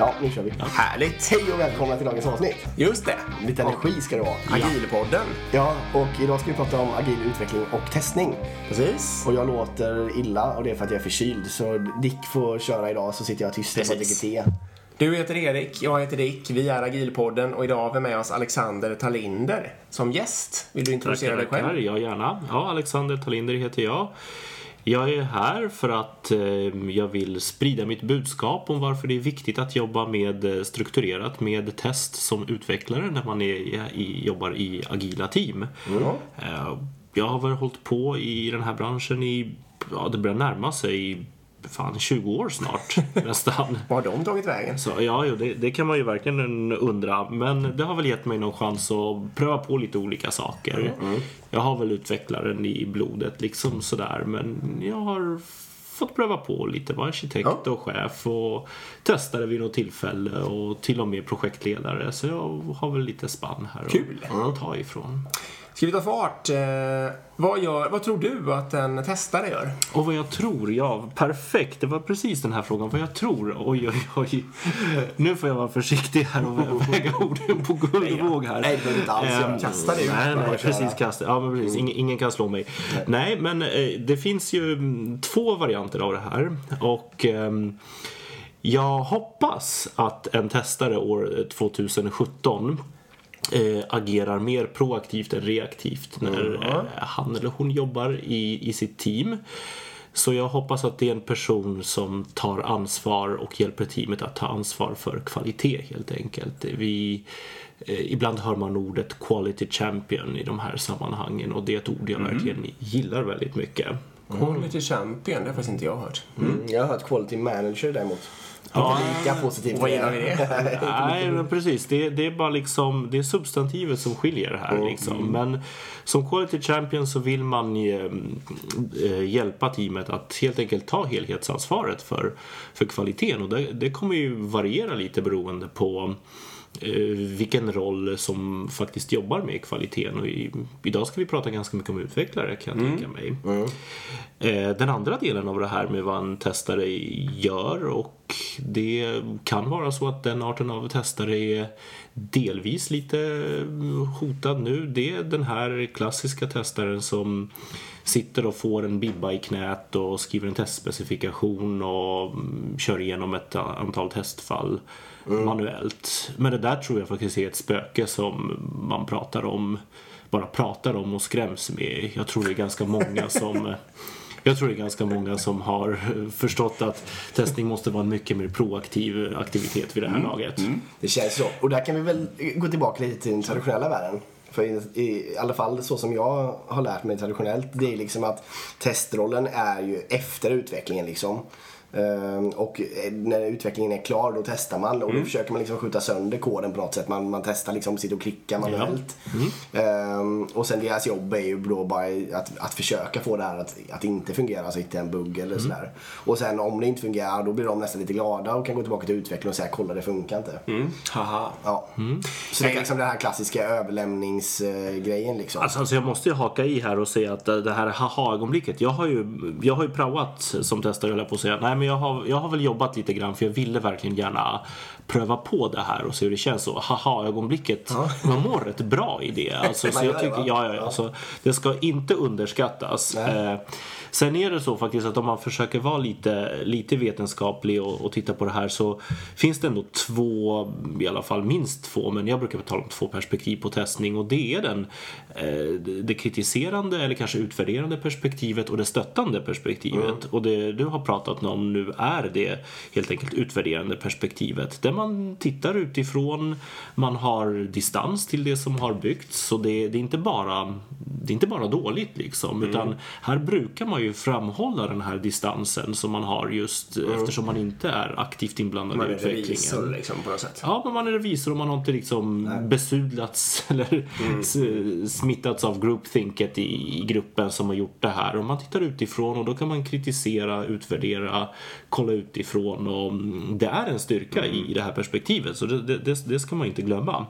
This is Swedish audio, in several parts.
Ja, nu kör vi. Härligt! Hej och välkomna till dagens avsnitt. Just det. Lite energi ska det vara. Agilpodden. Ja, och idag ska vi prata om agil utveckling och testning. Precis. Och jag låter illa och det är för att jag är förkyld. Så Dick får köra idag så sitter jag tyst och dricker te. Du heter Erik, jag heter Dick. Vi är Agilpodden och idag har vi med oss Alexander Talinder som gäst. Vill du introducera dig Tackar, själv? Ja, gärna. Ja, Alexander Talinder heter jag. Jag är här för att eh, jag vill sprida mitt budskap om varför det är viktigt att jobba med eh, strukturerat med test som utvecklare när man är jobbar i agila team. Eh, jag har väl hållit på i den här branschen i, ja det börjar närma sig fan 20 år snart nästan. Var de tagit vägen? Så ja, jo, det, det kan man ju verkligen undra. Men det har väl gett mig någon chans att pröva på lite olika saker. Jag har väl utvecklaren i blodet liksom sådär. Men jag har fått pröva på lite. Vara arkitekt Ja. och chef och testare vid något tillfälle och till och med projektledare. Så jag har väl lite spann här Kul. att ta ifrån. Ska vi ta fart? Eh, vad, gör, vad tror du att en testare gör? Och vad jag tror, ja, perfekt. Det var precis den här frågan. Vad jag tror, oj, oj, oj. Nu får jag vara försiktig här och vä- väga orden på guldvåg här. Nej, det inte alls Ehm, göra. Kasta det ut Nej, nej, precis. Kasta. Ja, men precis. Ingen, ingen kan slå mig. Nej, men eh, det finns ju mm, två varianter av det här. Och ehm, jag hoppas att en testare år 2017 eh, agerar mer proaktivt än reaktivt när eh, han eller hon jobbar i, i sitt team. Så jag hoppas att det är en person som tar ansvar och hjälper teamet att ta ansvar för kvalitet helt enkelt. Vi, eh, ibland hör man ordet quality champion i de här sammanhangen och det är ett ord jag verkligen gillar väldigt mycket. Quality Champion, det har faktiskt inte jag hört. Mm. Jag har hört quality manager däremot. Ja. Inte lika positivt. Vad gillar vi det? Nej, men precis. Det, det är bara liksom, det är substantivet som skiljer här liksom. Men som quality champion så vill man eh, hjälpa teamet att helt enkelt ta helhetsansvaret för, för kvaliteten. Och det, det kommer ju variera lite beroende på vilken roll som faktiskt jobbar med kvaliteten. Och i, idag ska vi prata ganska mycket om utvecklare kan jag tänka mig. Eh, Den andra delen av det här med vad en testare gör och det kan vara så att den arten av testare är delvis lite hotad nu. Det är den här klassiska testaren som sitter och får en bibba i knät och skriver en testspecifikation och mm, kör igenom ett antal testfall manuellt. Men det där tror jag faktiskt är ett spöke som man pratar om bara pratar om och skräms med. Jag tror det är ganska många som jag tror det är ganska många som har förstått att testning måste vara en mycket mer proaktiv aktivitet vid det här laget. Det känns så. Och där kan vi väl gå tillbaka lite till den traditionella världen. För i, i alla fall så som jag har lärt mig traditionellt, det är liksom att testrollen är ju efter utvecklingen liksom. Ehm, och eh, när utvecklingen är klar då testar man och då försöker man liksom skjuta sönder koden på något sätt. Man, man testar liksom, sitter och klickar manuellt. Ehm, och sen deras jobb är ju då bara att, att försöka få det här att, att inte fungera, alltså hitta en bugg eller sådär. Och sen om det inte fungerar då blir de nästan lite glada och kan gå tillbaka till utvecklingen och säga kolla det funkar inte. Haha. Ja. Så det är liksom den här klassiska överlämningsgrejen liksom. Alltså, alltså jag måste ju haka i här och säga att det här haha-ögonblicket. Jag har ju, jag har ju praoat som testare, höll jag på att säga. Nej, men jag har, jag har väl jobbat lite grann för jag ville verkligen gärna pröva på det här och se hur det känns. Och haha-ögonblicket, man mår rätt bra i det. Alltså, så jag tycker, va? ja, ja, alltså, det ska inte underskattas. Eh, sen är det så faktiskt att om man försöker vara lite, lite vetenskaplig och, och titta på det här så finns det ändå två, i alla fall minst två, men jag brukar tala om två perspektiv på testning och det är den, eh, det- kritiserande eller kanske utvärderande perspektivet och det stöttande perspektivet. Och det du har pratat om nu är det helt enkelt utvärderande perspektivet där man tittar utifrån, man har distans till det som har byggts och det, det är inte bara det är inte bara dåligt liksom utan här brukar man ju framhålla den här distansen som man har just eftersom man inte är aktivt inblandad Man i är utvecklingen. revisor liksom på något sätt. Ja, men man är revisor och man har inte liksom besudlats eller s- smittats av groupthinket i, i gruppen som har gjort det här. Och man tittar utifrån och då kan man kritisera, utvärdera kolla utifrån och det är en styrka Mm. i det här perspektivet så det, det, det ska man inte glömma.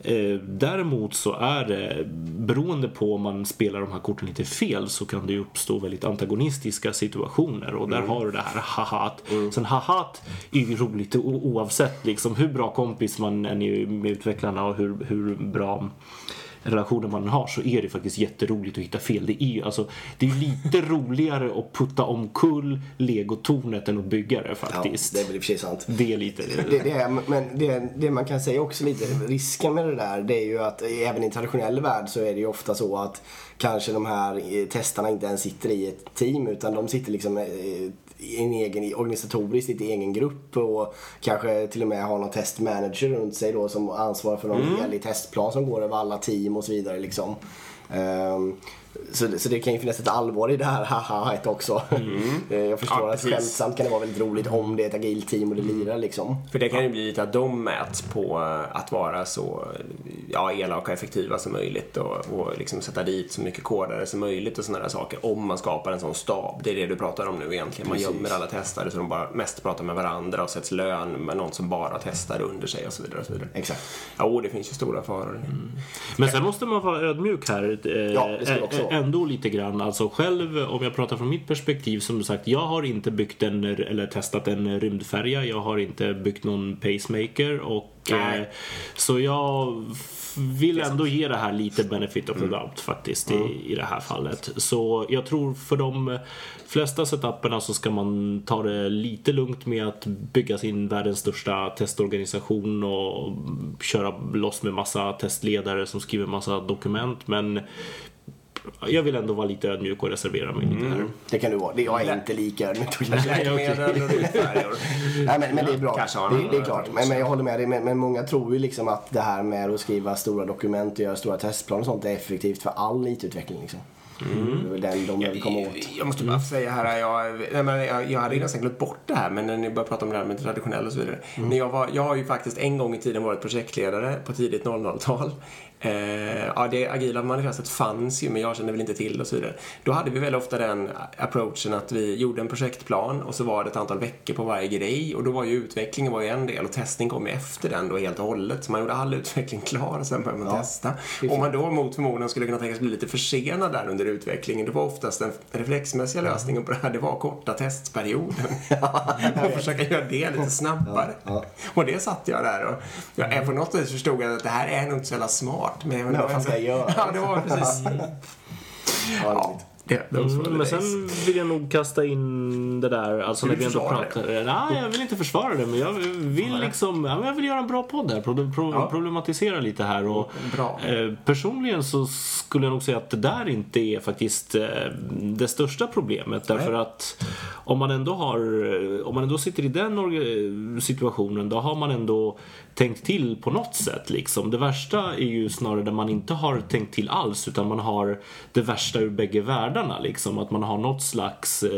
Eh, däremot så är det, beroende på om man spelar de här korten lite fel så kan det uppstå väldigt antagonistiska situationer och där Mm. har du det här hahat. Sen hahat är ju roligt oavsett liksom hur bra kompis man är med utvecklarna och hur, hur bra relationer man har så är det faktiskt jätteroligt att hitta fel. Det är ju alltså, det är lite roligare att putta omkull legotornet än att bygga det Ja, faktiskt. det är väl i och för sig sant. det är lite... Det, det är, men det, det man kan säga också lite, risken med det där, det är ju att även i traditionell värld så är det ju ofta så att kanske de här eh, testarna inte ens sitter i ett team utan de sitter liksom eh, en egen, organisatoriskt en egen grupp och kanske till och med har någon testmanager runt sig då som ansvarar för någon helig testplan som går över alla team och så vidare liksom. Ehm, så, så det kan ju finnas ett allvar i det här haha också. Eh, Jag förstår Ja, att skämtsamt kan det vara väldigt roligt om det är ett agilt team och det lirar liksom. För det kan ju bli lite att de mäts på eh, att vara så ja, elaka och effektiva som möjligt och, och liksom sätta dit så mycket kodare som möjligt och sådana där saker. Om man skapar en sån stab. Det är det du pratar om nu egentligen. Man Precis. Gömmer alla testare så de bara mest pratar med varandra och sätts lön med någon som bara testar under sig och så vidare. Och så vidare. Exakt. Ja, och det finns ju stora faror. Men sen måste man vara ödmjuk här. eh, Ja, det ska också. Ändå lite grann. Alltså själv, om jag pratar från mitt perspektiv, som sagt, jag har inte byggt en, eller testat en rymdfärja. Jag har inte byggt någon pacemaker. Och, Nej. eh, så jag vill ändå ge det här lite benefit of the doubt faktiskt i, i det här fallet. Så jag tror för de flesta setuperna så ska man ta det lite lugnt med att bygga sin världens största testorganisation och köra loss med massa testledare som skriver massa dokument. Men jag vill ändå vara lite ödmjuk och reservera mig lite här. Det kan du vara. Jag är inte lika ödmjuk. Läkemedel och rymdfärjor. Nej, men, men det är bra. Det, det är klart. Men, men jag håller med dig. Men, men många tror ju liksom att det här med att skriva stora dokument och göra stora testplaner och sånt är effektivt för all IT-utveckling. Liksom. Väl den de vill komma åt. Jag måste bara säga här, jag, nej, men jag, jag hade nästan glömt bort det här, men när ni började prata om det här med traditionell och så vidare. När jag, var, jag har ju faktiskt en gång i tiden varit projektledare på tidigt 00-tal. Eh, ja, det agila manifestet fanns ju, men jag kände väl inte till och så vidare. Då hade vi väl ofta den approachen att vi gjorde en projektplan och så var det ett antal veckor på varje grej och då var ju utvecklingen var ju en del och testning kom ju efter den då helt och hållet. Så man gjorde all utveckling klar och sen började man testa. Om man då mot förmodan skulle kunna tänkas bli lite försenad där under utvecklingen, då var oftast den reflexmässiga lösningen på det här, det var korta testperioden. och försöka göra det lite snabbare. Och det satt jag där och jag, på något vis förstod jag att det här är nog inte så jävla smart. Men, men Men vad fan ska jag göra? Ja, det var precis. Ja, Ja, det, the Mm, men sen vill jag nog kasta in det där, alltså när vi ändå pratar. Nej, jag vill inte försvara det, men jag vill liksom, ja, men jag vill göra en bra podd här. Pro, pro, Ja. Problematisera lite här och Bra. eh, personligen så skulle jag nog säga att det där inte är faktiskt eh, det största problemet. Därför att om man ändå har, om man ändå sitter i den situationen, då har man ändå tänkt till på något sätt liksom. Det värsta är ju snarare där man inte har tänkt till alls utan man har det värsta ur bägge världarna liksom. Att man har något slags eh,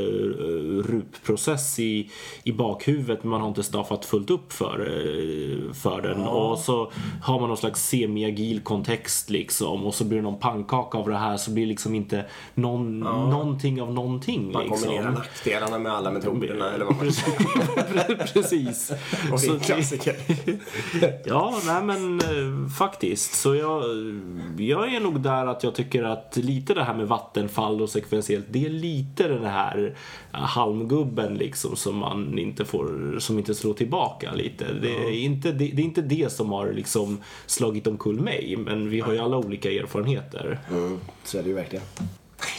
rupprocess i, i bakhuvudet men man har inte staffat fullt upp för, eh, för den. Och så har man någon slags semi-agil kontext liksom och så blir det någon pannkaka av det här så blir det liksom inte någon, någonting av någonting Man kombinerar liksom. nackdelarna med alla metoderna eller vad man Precis. Och Så klassiker. Ja, nej men eh, faktiskt. Så jag, jag är nog där att jag tycker att lite det här med vattenfall och sekventiellt, det är lite den här eh, halmgubben liksom som man inte får, som inte slår tillbaka lite. Det är, inte, det, det är inte det som har liksom slagit omkull mig, men vi har ju alla olika erfarenheter. Mm, så är det ju verkligen.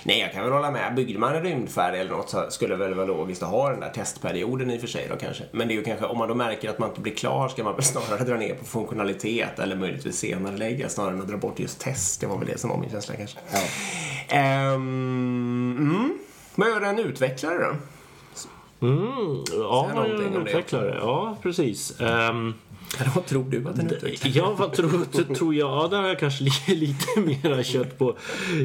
Nej, jag kan väl hålla med. Byggde man en rymdfärja eller något så skulle det väl vara logiskt att ha den där testperioden i och för sig då kanske. Men det är ju kanske, om man då märker att man inte blir klar ska man väl snarare dra ner på funktionalitet eller möjligtvis senare lägga snarare än att dra bort just test. Det var väl det som var min känsla kanske. Ja. Ehm, mm. Vad gör en utvecklare då? Mm, ja, jag är en utvecklare. Ja, precis. Ehm, Eller vad tror du att en utvecklare Ja, vad tror, tror jag? Ja, där har jag kanske li- lite mera kött på,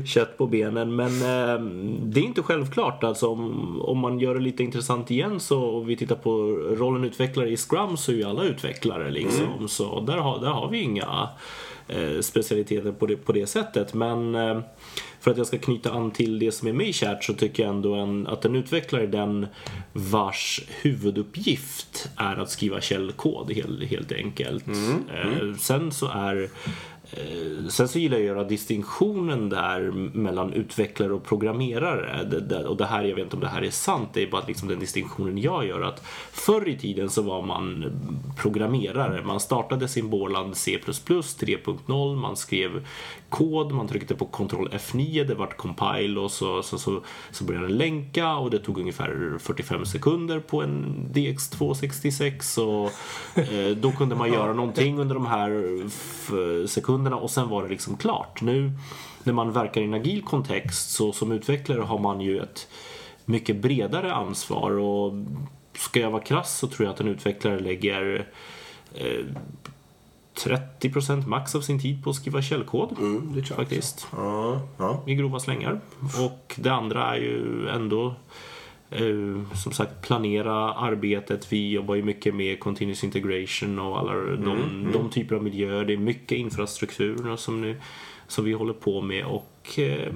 kött på benen. Men eh, det är inte självklart. Alltså, om, om man gör det lite intressant igen så och vi tittar på rollen utvecklare i Scrum så är ju alla utvecklare. Liksom. Så där har, där har vi inga eh, specialiteter på det, på det sättet. Men eh, för att jag ska knyta an till det som är i Chat så tycker jag ändå en, att en utvecklare den vars huvuduppgift är att skriva källkod helt, helt enkelt. Eh, sen så är Sen så gillar jag att göra distinktionen där mellan utvecklare och programmerare. Det, det, och det här, jag vet inte om det här är sant, det är bara liksom den distinktionen jag gör. Att förr i tiden så var man programmerare. Man startade sin Borland C++ 3.0, man skrev kod, man tryckte på Ctrl F9, det vart compile och så, så, så, så började den länka och det tog ungefär 45 sekunder på en DX266 och eh, då kunde man göra någonting under de här f- sekunderna och sen var det liksom klart. Nu när man verkar i en agil kontext så som utvecklare har man ju ett mycket bredare ansvar och ska jag vara krass så tror jag att en utvecklare lägger eh, 30% max av sin tid på att skriva källkod. Mm, det tror jag faktiskt. Ja, ja. I grova slängar. Och det andra är ju ändå som sagt planera arbetet. Vi jobbar ju mycket med continuous integration och alla de, de typer av miljöer. Det är mycket infrastruktur som, nu, som vi håller på med och eh,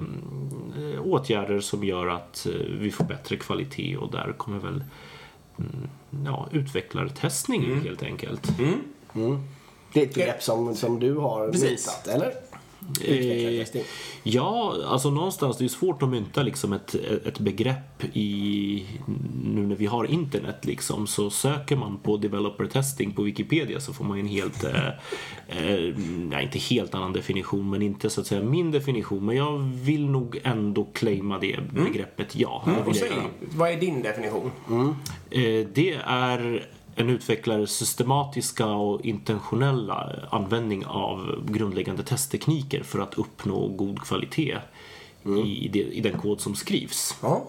åtgärder som gör att eh, vi får bättre kvalitet och där kommer väl mm, ja, utvecklartestning helt enkelt. Det är ett begrepp som, som du har Precis. myntat, eller? Eh. Ja, alltså någonstans, det är svårt att mynta liksom ett, ett begrepp i... Nu när vi har internet liksom, så söker man på developer testing på Wikipedia så får man en helt... Eh, eh, nej, inte helt annan definition, men inte så att säga min definition. Men jag vill nog ändå claima det begreppet, ja. göra. vad är din definition? Eh, Det är en utvecklares systematiska och intentionella användning av grundläggande testtekniker för att uppnå god kvalitet i, det, i den kod som skrivs. Ja.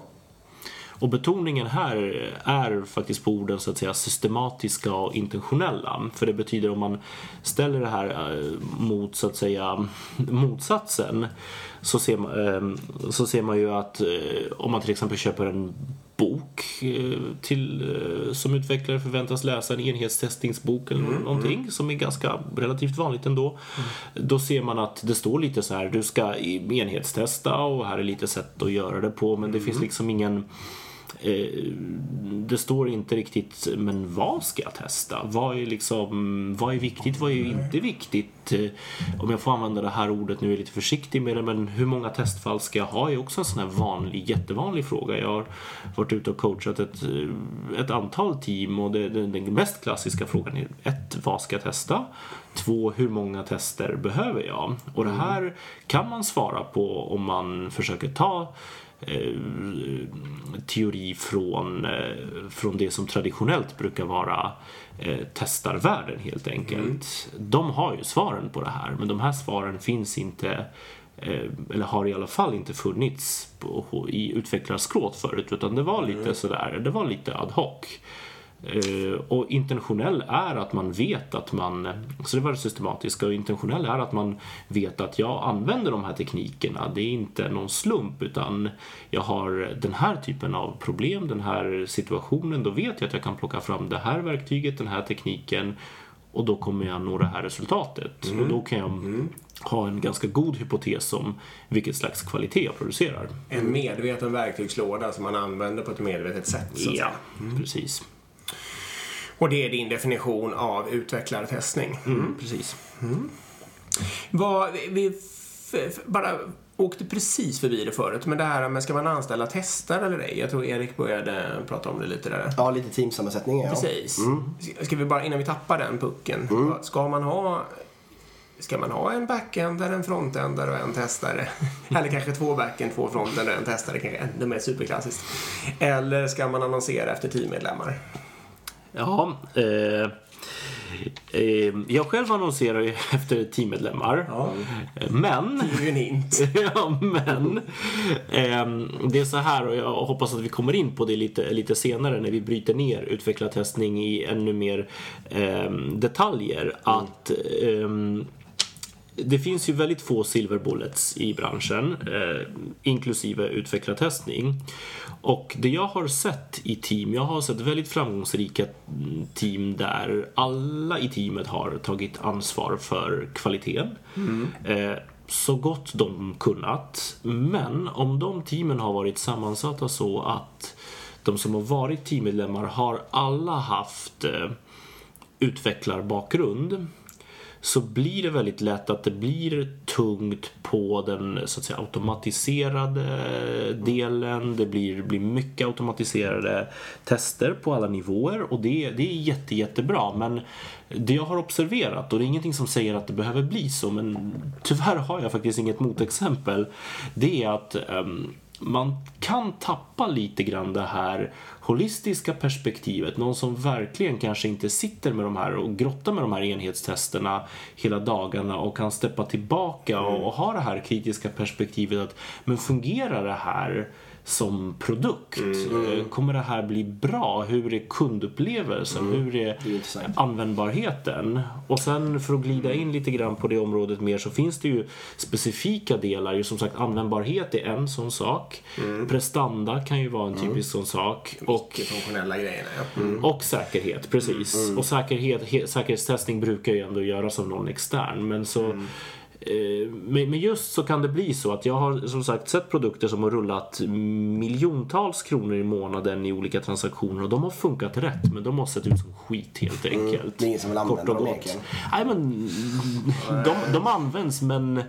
Och betoningen här är faktiskt på orden så att säga systematiska och intentionella. För det betyder om man ställer det här eh, mot så att säga motsatsen så ser man, eh, så ser man ju att eh, om man till exempel köper en bok eh, till, eh, som utvecklare förväntas läsa en enhetstestningsbok eller någonting som är ganska relativt vanligt ändå. Då ser man att det står lite så här, du ska i- enhetstesta och här är lite sätt att göra det på men det finns liksom ingen det står inte riktigt, men vad ska jag testa? Vad är, liksom, vad är viktigt, vad är inte viktigt? Eh, Om jag får använda det här ordet nu är jag lite försiktig med det, men hur många testfall ska jag ha är också en sån här vanlig, jättevanlig fråga. Jag har varit ute och coachat ett, eh, ett antal team och det, det, den mest klassiska frågan är ett, vad ska jag testa? Två, hur många tester behöver jag? Och det här kan man svara på om man försöker ta eh, teori från, eh, från det som traditionellt brukar vara eh, testarvärlden helt enkelt. De har ju svaren på det här men de här svaren finns inte eh, eller har i alla fall inte funnits på, i utvecklarskrået förut utan det var lite sådär, det var lite ad hoc. Eh, och intentionell är att man vet att man, så det var det systematiska, och intentionell är att man vet att jag använder de här teknikerna. Det är inte någon slump utan jag har den här typen av problem, den här situationen, då vet jag att jag kan plocka fram det här verktyget, den här tekniken och då kommer jag nå det här resultatet. Och då kan jag ha en ganska god hypotes om vilket slags kvalitet jag producerar. En medveten verktygslåda som man använder på ett medvetet sätt. Så Ja, säga. precis. Och det är din definition av utvecklartestning. Mm, precis. Vad, vi bara åkte precis förbi det förut, men det här med ska man anställa testare eller ej? Jag tror Erik började prata om det lite där. Ja, lite teamsammansättning ja. Precis. Ska vi bara, innan vi tappar den pucken, ska man ha Ska man ha en backendare, en frontendare och en testare? Eller kanske två backend, två frontender och en testare, kanske ännu mer superklassiskt. Eller ska man annonsera efter teammedlemmar? Ja, eh, eh, jag själv annonserar ju efter teammedlemmar. Ja. Eh, Men, ja, men ehm, det är så här och jag hoppas att vi kommer in på det lite, lite senare när vi bryter ner utvecklartestning i ännu mer ehm, detaljer. Att ehm, det finns ju väldigt få silver bullets i branschen, eh, inklusive utvecklartestning. Och det jag har sett i team, jag har sett väldigt framgångsrika team där alla i teamet har tagit ansvar för kvaliteten. Eh, så gott de kunnat. Men om de teamen har varit sammansatta så att de som har varit teammedlemmar har alla haft eh, utvecklarbakgrund så blir det väldigt lätt att det blir tungt på den så att säga, automatiserade eh, delen. Det blir, blir mycket automatiserade tester på alla nivåer och det, det är jätte, jättebra. Men det jag har observerat, och det är ingenting som säger att det behöver bli så, men tyvärr har jag faktiskt inget motexempel, det är att um, man kan tappa lite grann det här holistiska perspektivet. Någon som verkligen kanske inte sitter med de här och grottar med de här enhetstesterna hela dagarna och kan steppa tillbaka och, och ha det här kritiska perspektivet att men fungerar det här som produkt. Mm. Kommer det här bli bra? Hur är kundupplevelsen? Mm. Hur är, är användbarheten? Och sen för att glida in lite grann på det området mer så finns det ju specifika delar. Som sagt användbarhet är en sån sak. Mm. Prestanda kan ju vara en mm. typisk sån sak. Och funktionella grejerna ja. Mm. Och säkerhet, precis. Mm. Och säkerhet, säkerhetstestning brukar ju ändå göras av någon extern. Men så Eh, men just så kan det bli så att jag har som sagt sett produkter som har rullat miljontals kronor i månaden i olika transaktioner och de har funkat rätt men de har sett ut som skit helt mm, enkelt. Mm, det är ingen som vill använda dem egentligen. Nej men de, de används men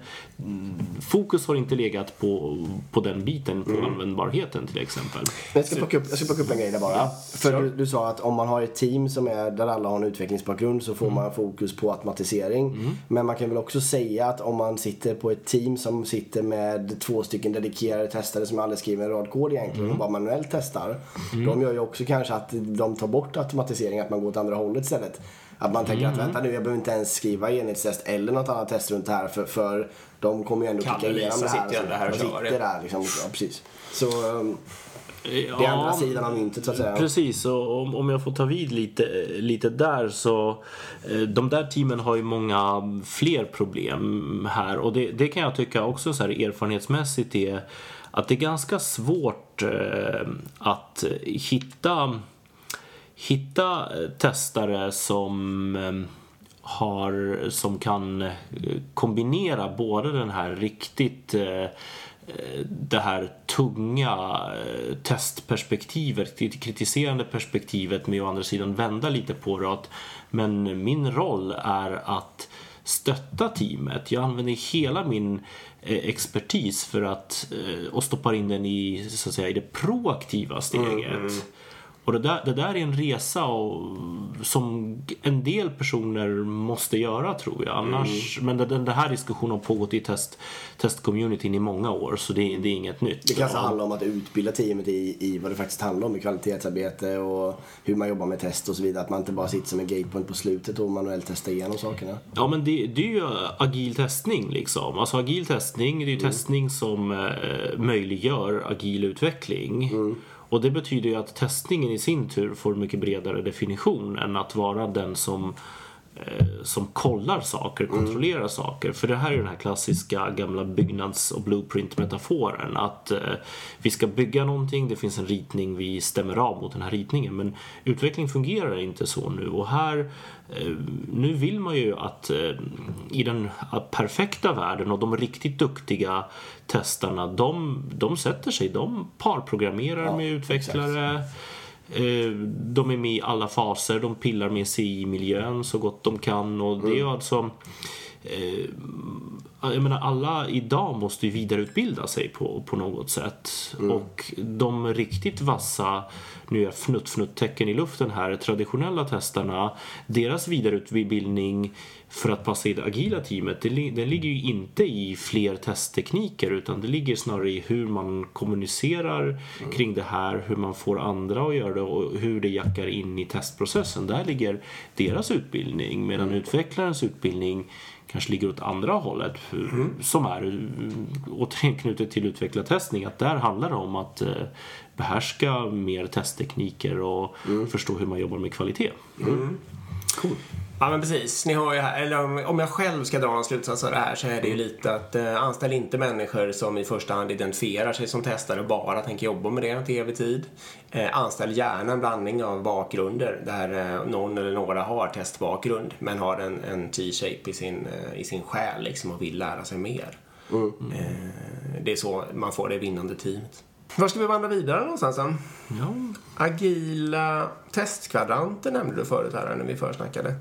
fokus har inte legat på, på den biten, på mm. användbarheten till exempel. Jag ska plocka upp, jag ska plocka upp en grej där bara. Ja, För du, du, sa att om man har ett team som är där alla har en utvecklingsbakgrund så får mm. man fokus på automatisering. Mm. Men man kan väl också säga att om man sitter på ett team som sitter med två stycken dedikerade testare som aldrig skriver en rad kod egentligen mm. och bara manuellt testar. Mm. De gör ju också kanske att de tar bort automatisering, att man går åt andra hållet istället. Att man tänker mm. att vänta nu, jag behöver inte ens skriva enhetstest eller något annat test runt det här för, för de kommer ju ändå kicka igenom det här. Sitter här och sitter där liksom. Ja, precis. Så, um, det andra sidan av myntet så att säga. Precis, och om, om jag får ta vid lite, lite där så eh, de där teamen har ju många fler problem här och det, det kan jag tycka också så här erfarenhetsmässigt är att det är ganska svårt eh, att hitta hitta testare som eh, har, som kan kombinera både den här riktigt det här tunga eh, testperspektivet, testperspektivet, kritiserande perspektivet med å andra sidan vända lite på det. men min roll är att stötta teamet. Jag använder hela min eh, expertis för att, eh, och stoppar in den i, så att säga, i det proaktiva steget. Mm, mm. Och det där, det där är en resa och, som en del personer måste göra tror jag. Annars, mm. Men den, den här diskussionen har pågått i test, testcommunityn i många år så det, det är inget nytt. Det kanske handlar om att utbilda teamet i, i vad det faktiskt handlar om i kvalitetsarbete och hur man jobbar med test och så vidare. Att man inte bara sitter som en gatepoint på slutet och manuellt testar igenom sakerna. Ja men det, det är ju agil testning liksom. Alltså agil testning, det är ju mm. testning som eh, möjliggör agil utveckling. Mm. Och det betyder ju att testningen i sin tur får mycket bredare definition än att vara den som eh, som kollar saker, mm. kontrollerar mm. saker. För det här är den här klassiska gamla byggnads och blueprint-metaforen. Att eh, vi ska bygga någonting, det finns en ritning, vi stämmer av mot den här ritningen. Men utveckling fungerar inte så nu och här Eh, nu vill man ju att eh, i den perfekta världen och de riktigt duktiga testarna, de, de sätter sig, de parprogrammerar ja, med utvecklare. Exakt. Eh, de är med i alla faser, de pillar med sig i miljön så gott de kan och det är mm. alltså jag menar, alla idag måste ju vidareutbilda sig på, på något sätt. Mm. Och de riktigt vassa, nu är fnutt-fnutt-tecken i luften här, traditionella testarna, deras vidareutbildning för att passa i det agila teamet, det, den ligger ju inte i fler testtekniker utan det ligger snarare i hur man kommunicerar mm. kring det här, hur man får andra att göra det och hur det jackar in i testprocessen. Där ligger deras utbildning medan mm. utvecklarens utbildning kanske ligger åt andra hållet mm. som är eh, återigen knutet till utvecklartestning att där handlar det om att eh, behärska mer testtekniker och mm. förstå hur man jobbar med kvalitet. Mm. Cool. Ja men precis, ni har ju här, eller om, om jag själv ska dra en slutsats av det här så är det ju lite att eh, anställ inte människor som i första hand identifierar sig som testare och bara tänker jobba med det till evig tid. Eh, anställ gärna en blandning av bakgrunder där eh, någon eller några har testbakgrund men har en, en T-shape i sin, eh, i sin själ liksom och vill lära sig mer. Eh, det är så man får det vinnande teamet. Var ska vi vandra vidare någonstans sen? Ja, Agila testkvadranter nämnde du förut här när vi försnackade.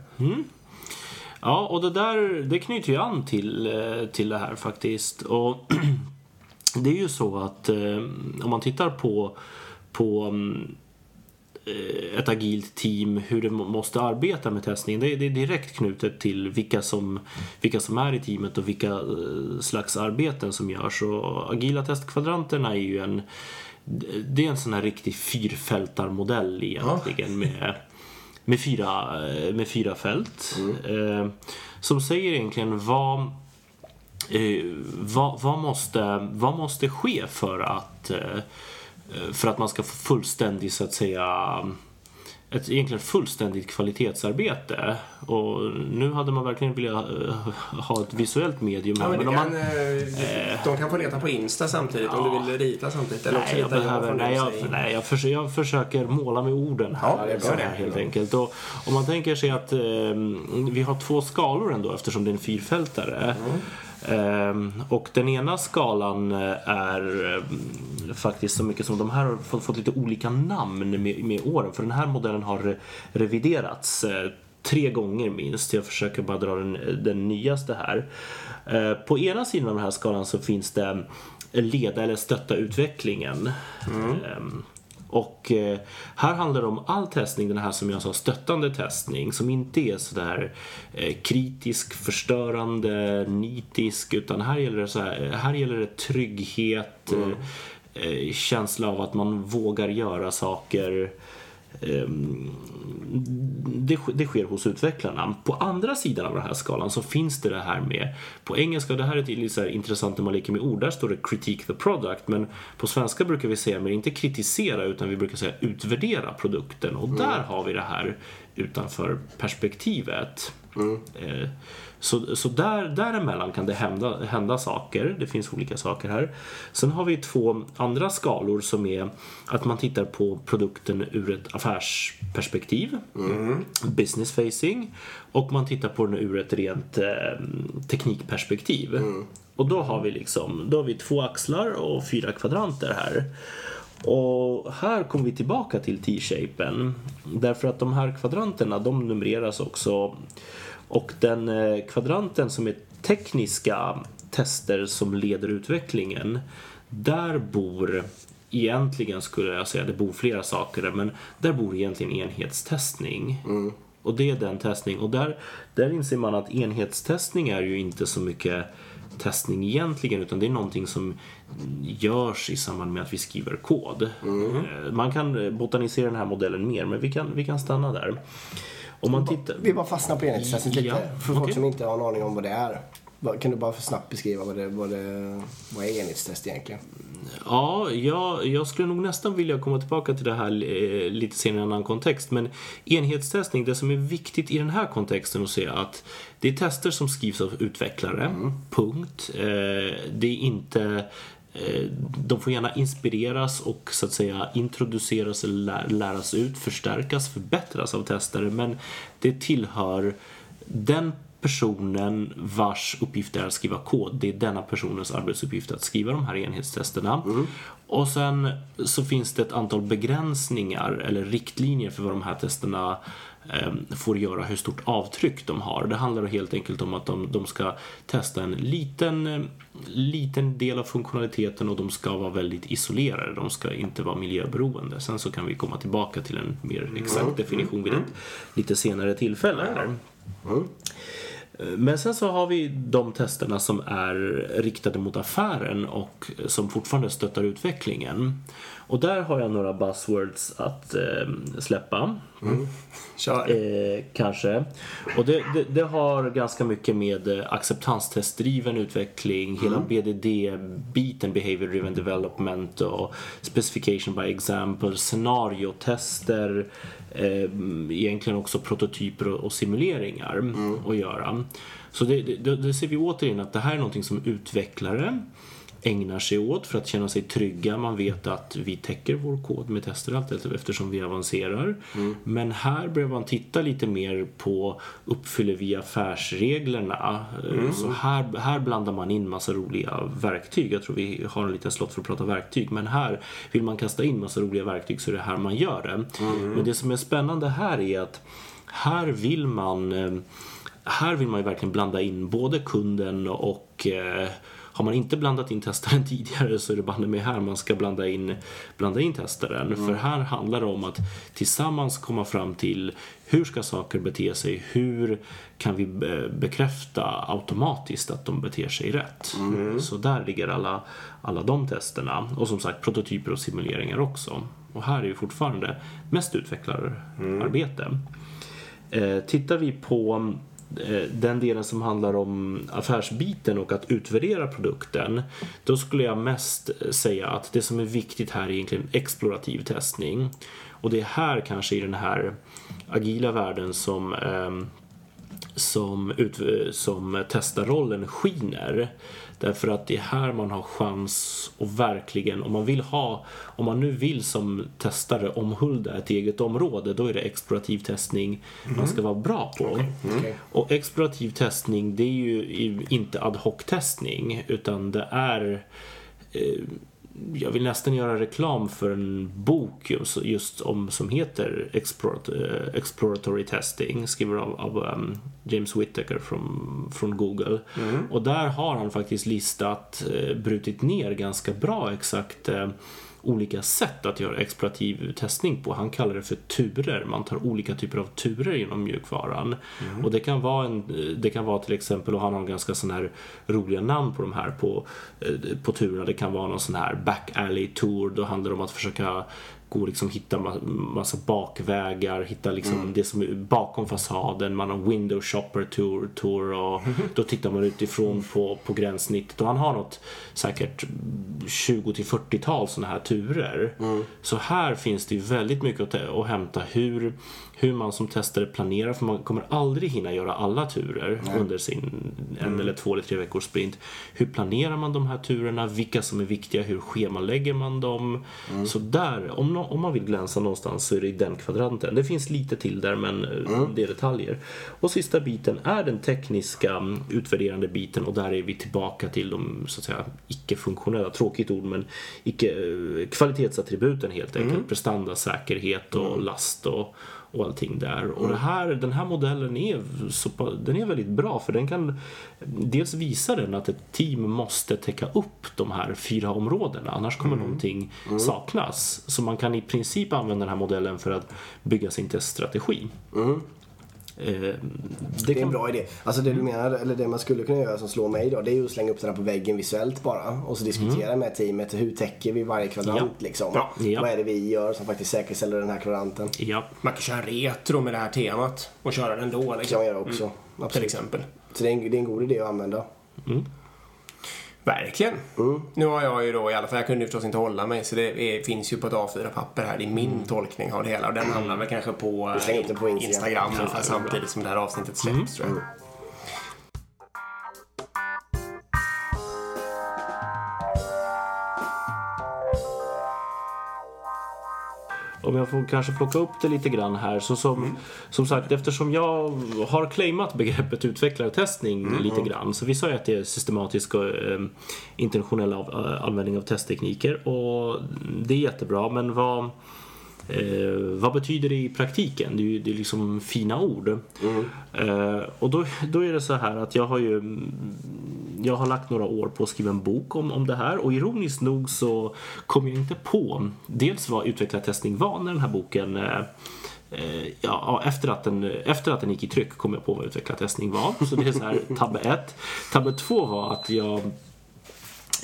Ja, och det där det knyter ju an till, eh, till det här faktiskt. Och det är ju så att eh, om man tittar på, på mm, ett agilt team, hur det må- måste arbeta med testning. Det är, det är direkt knutet till vilka som, vilka som är i teamet och vilka eh, slags arbeten som görs. Och agila testkvadranterna är ju en det är en sån här riktig fyrfältarmodell egentligen med, med, fyra, eh, med fyra fält. Eh, som säger egentligen vad, eh, vad, vad, måste, vad måste ske för att, eh, för att man ska få fullständig, så att säga, ett egentligen fullständigt kvalitetsarbete. Och nu hade man verkligen velat eh, ha ett visuellt medium. Ja, men men om kan, man, eh, de kan få leta på Insta samtidigt om du vill rita samtidigt. Eller Nej, jag, behöver, nej, jag, nej jag, försöker, jag försöker måla med orden här. Ja, det är här, helt enkelt. Och, om man tänker sig att eh, vi har två skalor ändå eftersom det är en fyrfältare. Ehm, och den ena skalan eh, är eh, faktiskt så mycket som de här har fått, fått lite olika namn med, med åren. För den här modellen har re- reviderats eh, tre gånger minst. Jag försöker bara dra den, den nyaste här. På ena sidan av den här skalan så finns det leda eller stötta utvecklingen. Ehm, och eh, här handlar det om all testning, den här som jag sa, stöttande testning, som inte är sådär eh, kritisk, förstörande, nitisk, utan här gäller det, så här, här gäller det trygghet, eh, eh, känsla av att man vågar göra saker. Ehm, det, det sker hos utvecklarna. På andra sidan av den här skalan så finns det det här med, på engelska, det här är lite så här intressant när man leker med ord, där står det critique the product, men på svenska brukar vi säga, men inte kritisera, utan vi brukar säga utvärdera produkten. Och där har vi det här utanför perspektivet. Eh, Så, så där, däremellan kan det hända, hända saker. Det finns olika saker här. Sen har vi två andra skalor som är att man tittar på produkten ur ett affärsperspektiv, business facing, och man tittar på den ur ett rent eh, teknikperspektiv. Och då har vi liksom, då har vi två axlar och fyra kvadranter här. Och här kommer vi tillbaka till T-shapen. Därför att de här kvadranterna, de numreras också. Och den eh, kvadranten som är tekniska tester som leder utvecklingen, där bor egentligen skulle jag säga, det bor flera saker där, men där bor egentligen enhetstestning. Och det är den testning. Och där, där inser man att enhetstestning är ju inte så mycket testning egentligen utan det är någonting som görs i samband med att vi skriver kod. Eh, Man kan botanisera den här modellen mer men vi kan, vi kan stanna där. Om man tittar... Vi bara fastnar på enhetstestet lite. Ja, För folk som inte har en aning om vad det är. Kan du bara för snabbt beskriva vad, det, vad, det, vad är enhetstest egentligen? Ja, jag, jag skulle nog nästan vilja komma tillbaka till det här eh, lite senare i en annan kontext. Men enhetstestning, det som är viktigt i den här kontexten att se att det är tester som skrivs av utvecklare, punkt. Eh, det är inte de får gärna inspireras och så att säga introduceras eller lä- läras ut, förstärkas, förbättras av testare men det tillhör den personen vars uppgift är att skriva kod. Det är denna personens arbetsuppgift att skriva de här enhetstesterna. Och sen så finns det ett antal begränsningar eller riktlinjer för vad de här testerna eh, får göra, hur stort avtryck de har. Det handlar helt enkelt om att de, de ska testa en liten, eh, liten del av funktionaliteten och de ska vara väldigt isolerade. De ska inte vara miljöberoende. Sen så kan vi komma tillbaka till en mer exakt definition vid ett lite senare tillfälle. Här. Men sen så har vi de testerna som är riktade mot affären och som fortfarande stöttar utvecklingen. Och där har jag några buzzwords att eh, släppa. Kör. Eh, kanske. Och det, det, det har ganska mycket med eh, acceptanstestdriven utveckling, hela BDD-biten, Behavior Driven Development och Specification by Example, scenariotester, eh, egentligen också prototyper och, och simuleringar att göra. Så det, det, det ser vi återigen att det här är någonting som utvecklare ägnar sig åt för att känna sig trygga. Man vet att vi täcker vår kod med tester allt eftersom vi avancerar. Men här behöver man titta lite mer på uppfyller vi affärsreglerna? Så här, här blandar man in massa roliga verktyg. Jag tror vi har en liten slott för att prata verktyg. Men här vill man kasta in massa roliga verktyg så är det här man gör det. Men det som är spännande här är att här vill man eh, här vill man ju verkligen blanda in både kunden och eh, har man inte blandat in testaren tidigare så är det banne med här man ska blanda in, blanda in testaren. För här handlar det om att tillsammans komma fram till hur ska saker bete sig? Hur kan vi be- bekräfta automatiskt att de beter sig rätt? Så där ligger alla, alla de testerna. Och som sagt prototyper och simuleringar också. Och här är ju fortfarande mest utvecklararbete. Eh, tittar vi på eh, Eh, den delen som handlar om affärsbiten och att utvärdera produkten då skulle jag mest säga att det som är viktigt här är egentligen explorativ testning. Och det är här kanske i den här agila världen som eh, som, ut, eh, som testarrollen skiner. Därför att det är här man har chans att verkligen, om man vill ha, om man nu vill som testare omhulda ett eget område, då är det explorativ testning man ska vara bra på. Och explorativ testning, det är ju inte ad hoc-testning, utan det är eh, jag vill nästan göra reklam för en bok just, just om, som heter eh, Exploratory Testing, skriven av, av um, James Whittaker från, från Google. Och där har han faktiskt listat, eh, brutit ner ganska bra exakt eh, olika sätt att göra explorativ testning på. Han kallar det för turer. Man tar olika typer av turer genom mjukvaran. Och det kan, vara en, det kan vara till exempel, och han har ganska sådana här roliga namn på de här på, eh, på turerna. Det kan vara någon sån här back alley tour. Då handlar det om att försöka gå och liksom hitta ma- massa bakvägar, hitta liksom det som är bakom fasaden. Man har window shopper tour, tour och då tittar man utifrån på, på gränssnittet. Och han har något säkert 20 till 40-tal sådana här turer. Så här finns det ju väldigt mycket att, att hämta hur, hur man som testare planerar för man kommer aldrig hinna göra alla turer under sin en eller två eller tre veckors sprint. Hur planerar man de här turerna? Vilka som är viktiga? Hur schemalägger man dem? Så där, om, om man vill glänsa någonstans så är det i den kvadranten. Det finns lite till där men eh, det är detaljer. Och sista biten är den tekniska mm, utvärderande biten och där är vi tillbaka till de så att säga icke-funktionella, tråkigt ord men icke, eh, kvalitetsattributen helt enkelt. Prestanda, säkerhet och last och, och allting där. Och det här, den här modellen är, så, den är väldigt bra för den kan dels visa den att ett team måste täcka upp de här fyra områdena annars kommer någonting saknas. Så man kan i princip använda den här modellen för att bygga sin teststrategi. Eh, det Det är en bra idé. Alltså det du menar, eller det man skulle kunna göra som slår mig då, det är ju att slänga upp den här på väggen visuellt bara. Och så diskutera med teamet, hur täcker vi varje kvadrant Ja. liksom? Ja. Ja. Vad är det vi gör som faktiskt säkerställer den här kvadranten? ja. Man kan köra retro med det här temat och köra den då. Det kan Liksom. man göra också. Till Absolut. exempel. Så det är, en, det är en god idé att använda. Verkligen. Nu har jag ju då i alla fall, jag kunde ju förstås inte hålla mig så det är, finns ju på ett A4-papper här. Det är min tolkning av det hela och den hamnar väl kanske på, på Instagram. Instagram Ja, samtidigt som det här avsnittet släpps tror jag. Om jag får kanske plocka upp det lite grann här. Så som, som sagt, eftersom jag har claimat begreppet utvecklartestning lite grann. Så vi sa ju att det är systematisk och eh, intentionell av, eh, användning av testtekniker. Och det är jättebra, men vad, eh, vad betyder det i praktiken? Det är ju det är liksom fina ord. Eh, och då, då är det så här att jag har ju jag har lagt några år på att skriva en bok om, om det här och ironiskt nog så kom jag inte på dels vad utvecklartestning var när den här boken eh, eh, Ja, ja, efter, att den, efter att den gick i tryck kom jag på vad utvecklartestning var. Så det är så här, tabbe 1. Tabbe 2 var att jag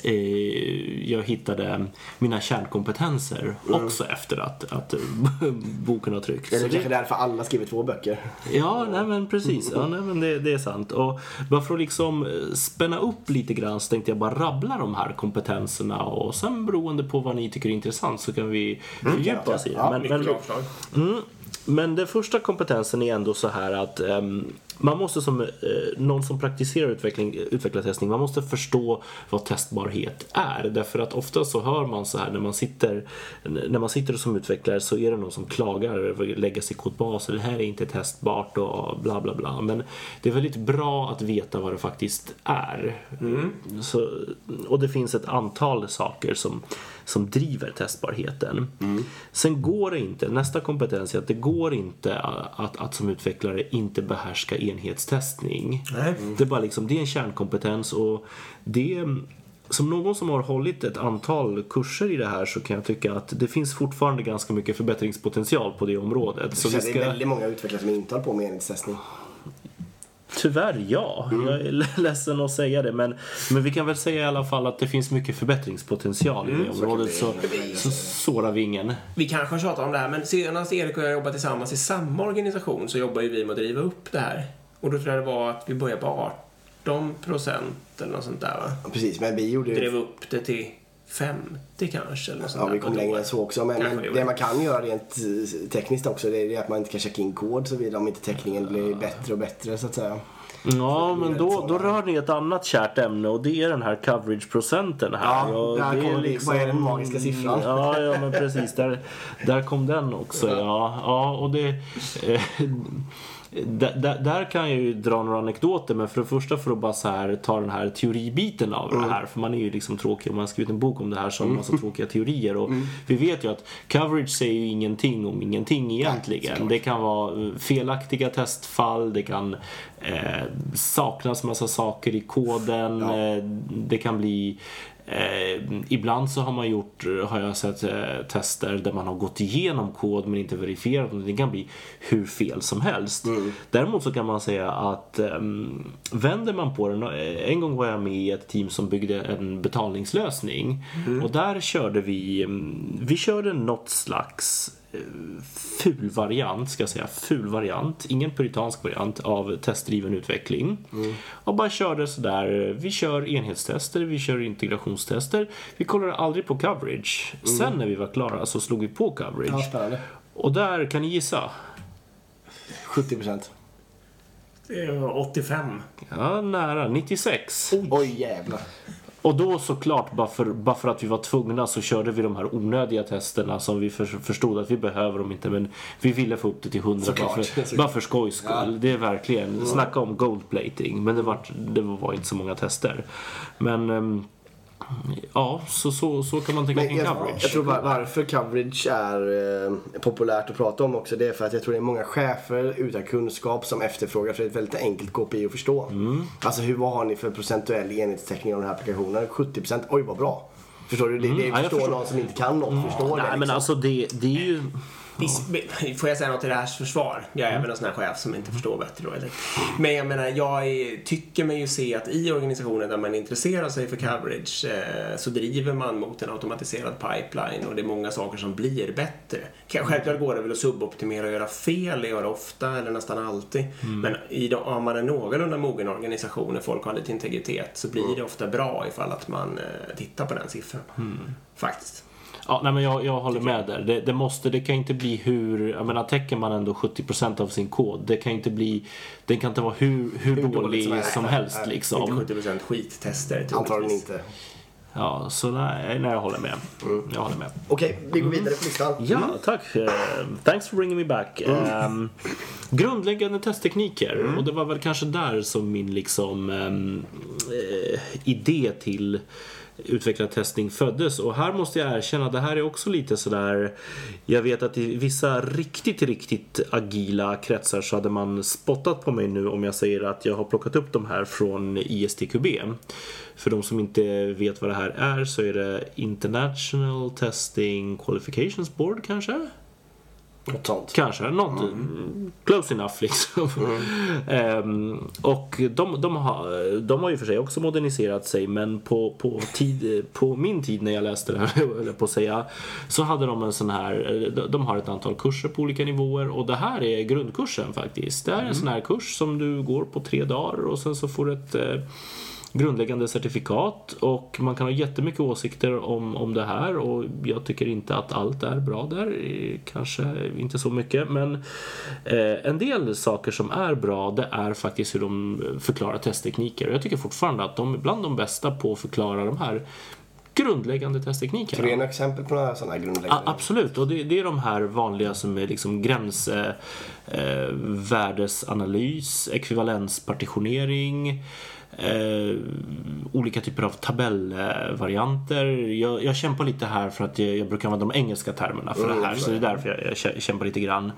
eh, jag hittade mina kärnkompetenser också efter att, att boken har tryckts. Eller det- kanske därför alla skriver två böcker. Ja, nej men precis. Ja, nej, men det, det är sant. Och bara för att liksom eh, spänna upp lite grann så tänkte jag bara rabbla de här kompetenserna och sen beroende på vad ni tycker är intressant så kan vi fördjupa oss i det. Men, men, mm, men den första kompetensen är ändå så här att ehm, man måste som eh, någon som praktiserar utveckling, utvecklartestning, man måste förstå vad testbarhet är. Därför att ofta så hör man så här när man sitter, när man sitter som utvecklare så är det någon som klagar över sig kodbaser. Det här är inte testbart och bla bla bla. Men det är väldigt bra att veta vad det faktiskt är. Så, och det finns ett antal saker som, som driver testbarheten. Sen går det inte, nästa kompetens är att det går inte att, att, att som utvecklare inte behärska enhetstestning. Nej. Det är bara liksom, det är en kärnkompetens och det som någon som har hållit ett antal kurser i det här så kan jag tycka att det finns fortfarande ganska mycket förbättringspotential på det området. Så Det är ska, väldigt många utvecklare som inte håller på med enhetstestning. Tyvärr ja, Mm. jag är ledsen att säga det men, men vi kan väl säga i alla fall att det finns mycket förbättringspotential i det området så, Mm, så sårar vi ingen. Vi kanske har tjatat om det här, men senast Erik och jag jobbade tillsammans i samma organisation så jobbar ju vi med att driva upp det här. Och då tror jag det var att vi började på 18 procent eller något sånt där va? Precis, men vi gjorde Drev upp det till 50 kanske eller Ja, vi kom längre än så också. Men, men det man kan göra rent eh, tekniskt också det är att man inte kan checka in kod såvida om inte täckningen blir bättre och bättre så att säga. Ja, men då, då rör ni ett annat kärt ämne och det är den här coverage-procenten här. Ja, och där det kommer vi- vad är den magiska siffran? Ja, ja men precis. Där, där kom den också. Ja, ja och det... Eh, där, kan jag ju dra några anekdoter men för det första för att bara så här, ta den här teoribiten av det här för man är ju liksom tråkig om man har skrivit en bok om det här så har man massa tråkiga teorier och vi vet ju att coverage säger ju ingenting om ingenting egentligen. det kan vara eh, felaktiga testfall, det kan eh, saknas massa saker i koden, Ja. eh, det kan bli Eh, ibland så har man gjort, har jag sett eh, tester där man har gått igenom kod men inte verifierat och det kan bli hur fel som helst. Däremot så kan man säga att ehm, vänder man på den, eh, en gång var jag med i ett team som byggde en betalningslösning. Och där körde vi, mm, vi körde något slags eh, ful variant, ska jag säga, ful variant, ingen puritansk variant av testdriven utveckling. Och bara körde sådär, vi kör enhetstester, vi kör integrationstester, vi kollar aldrig på coverage. Sen när vi var klara så slog vi på coverage. Ja. Och där, kan ni gissa? 70 procent. Det var 85. Ja, nära, 96. Oj jävlar. Och då såklart, bara för, bara för att vi var tvungna så körde vi de här onödiga testerna som vi för, förstod att vi behöver dem inte. Men vi ville få upp det till 100 bara Såklart. för, bara för skojs skull. Det är verkligen, snacka om goldplating. Men det var, det var inte så många tester. Men ehm, ja, så, så, så kan man tänka Men kring coverage. jag tror var, varför coverage är eh, populärt att prata om också det är för att jag tror det är många chefer utan kunskap som efterfrågar för det är ett väldigt enkelt KPI att förstå. Mm. Alltså hur, vad har ni för procentuell enhetstäckning av den här applikationen? 70%, oj vad bra. Förstår du? Det, det Mm. Ja, jag förstår förstår. någon som inte kan något förstår det. Nej men liksom. alltså det, det är ju... Visst, får jag säga något till det här försvar? Jag är även en sån här chef som inte förstår bättre då, eller? Men jag menar, jag är, tycker mig ju se att i organisationer där man intresserar sig för coverage eh, så driver man mot en automatiserad pipeline och det är många saker som blir bättre. Kan- Självklart går det väl att suboptimera och göra fel, det gör ofta eller nästan alltid. Men i de, om man är någorlunda mogen organisation och folk har lite integritet så blir det ofta bra ifall att man eh, tittar på den siffran. Faktiskt. Ja, nej, men jag, jag håller med där. Det, det, måste, det kan inte bli hur... Jag menar, täcker man ändå 70% av sin kod. Det kan inte bli... Den kan inte vara hur, hur, dåligt dålig som som, helst. Nej, liksom. Inte 70% skittester Antagligen inte. Ja, så nej, nej, jag håller med. Jag håller med. Okej, vi går vidare på listan. Ja, tack. Eh, thanks for bringing me back. Ehm, grundläggande testtekniker. Och det var väl kanske där som min liksom ehm, eh, idé till utvecklad testning föddes. Och här måste jag erkänna, det här är också lite sådär... Jag vet att i vissa riktigt, riktigt agila kretsar så hade man spottat på mig nu om jag säger att jag har plockat upp de här från ISTQB. För de som inte vet vad det här är så är det International Testing Qualifications Board kanske? Något sånt. Kanske, något close enough liksom. Ehm, och de, de, har, de har ju för sig också moderniserat sig men på, på, tid, på min tid när jag läste det här, jag på att säga, så hade de en sån här, de- de har ett antal kurser på olika nivåer och det här är grundkursen faktiskt. Det här är en sån här kurs som du går på tre dagar och sen så får du ett eh, grundläggande certifikat och man kan ha jättemycket åsikter om, om det här och jag tycker inte att allt är bra där, eh, kanske inte så mycket men eh, en del saker som är bra det är faktiskt hur de förklarar testtekniker och jag tycker fortfarande att de är bland de bästa på att förklara de här grundläggande testteknikerna. Kan du ge några exempel på några sådana här Ja, grundläggande? absolut, och det, det är de här vanliga som är liksom gränsvärdesanalys, eh, värdesanalys, ekvivalenspartitionering, eh, olika typer av tabellvarianter. Jag, jag kämpar lite här för att jag, jag brukar använda de engelska termerna för Mm, det här, så det är därför jag, jag kä- kämpar lite grann.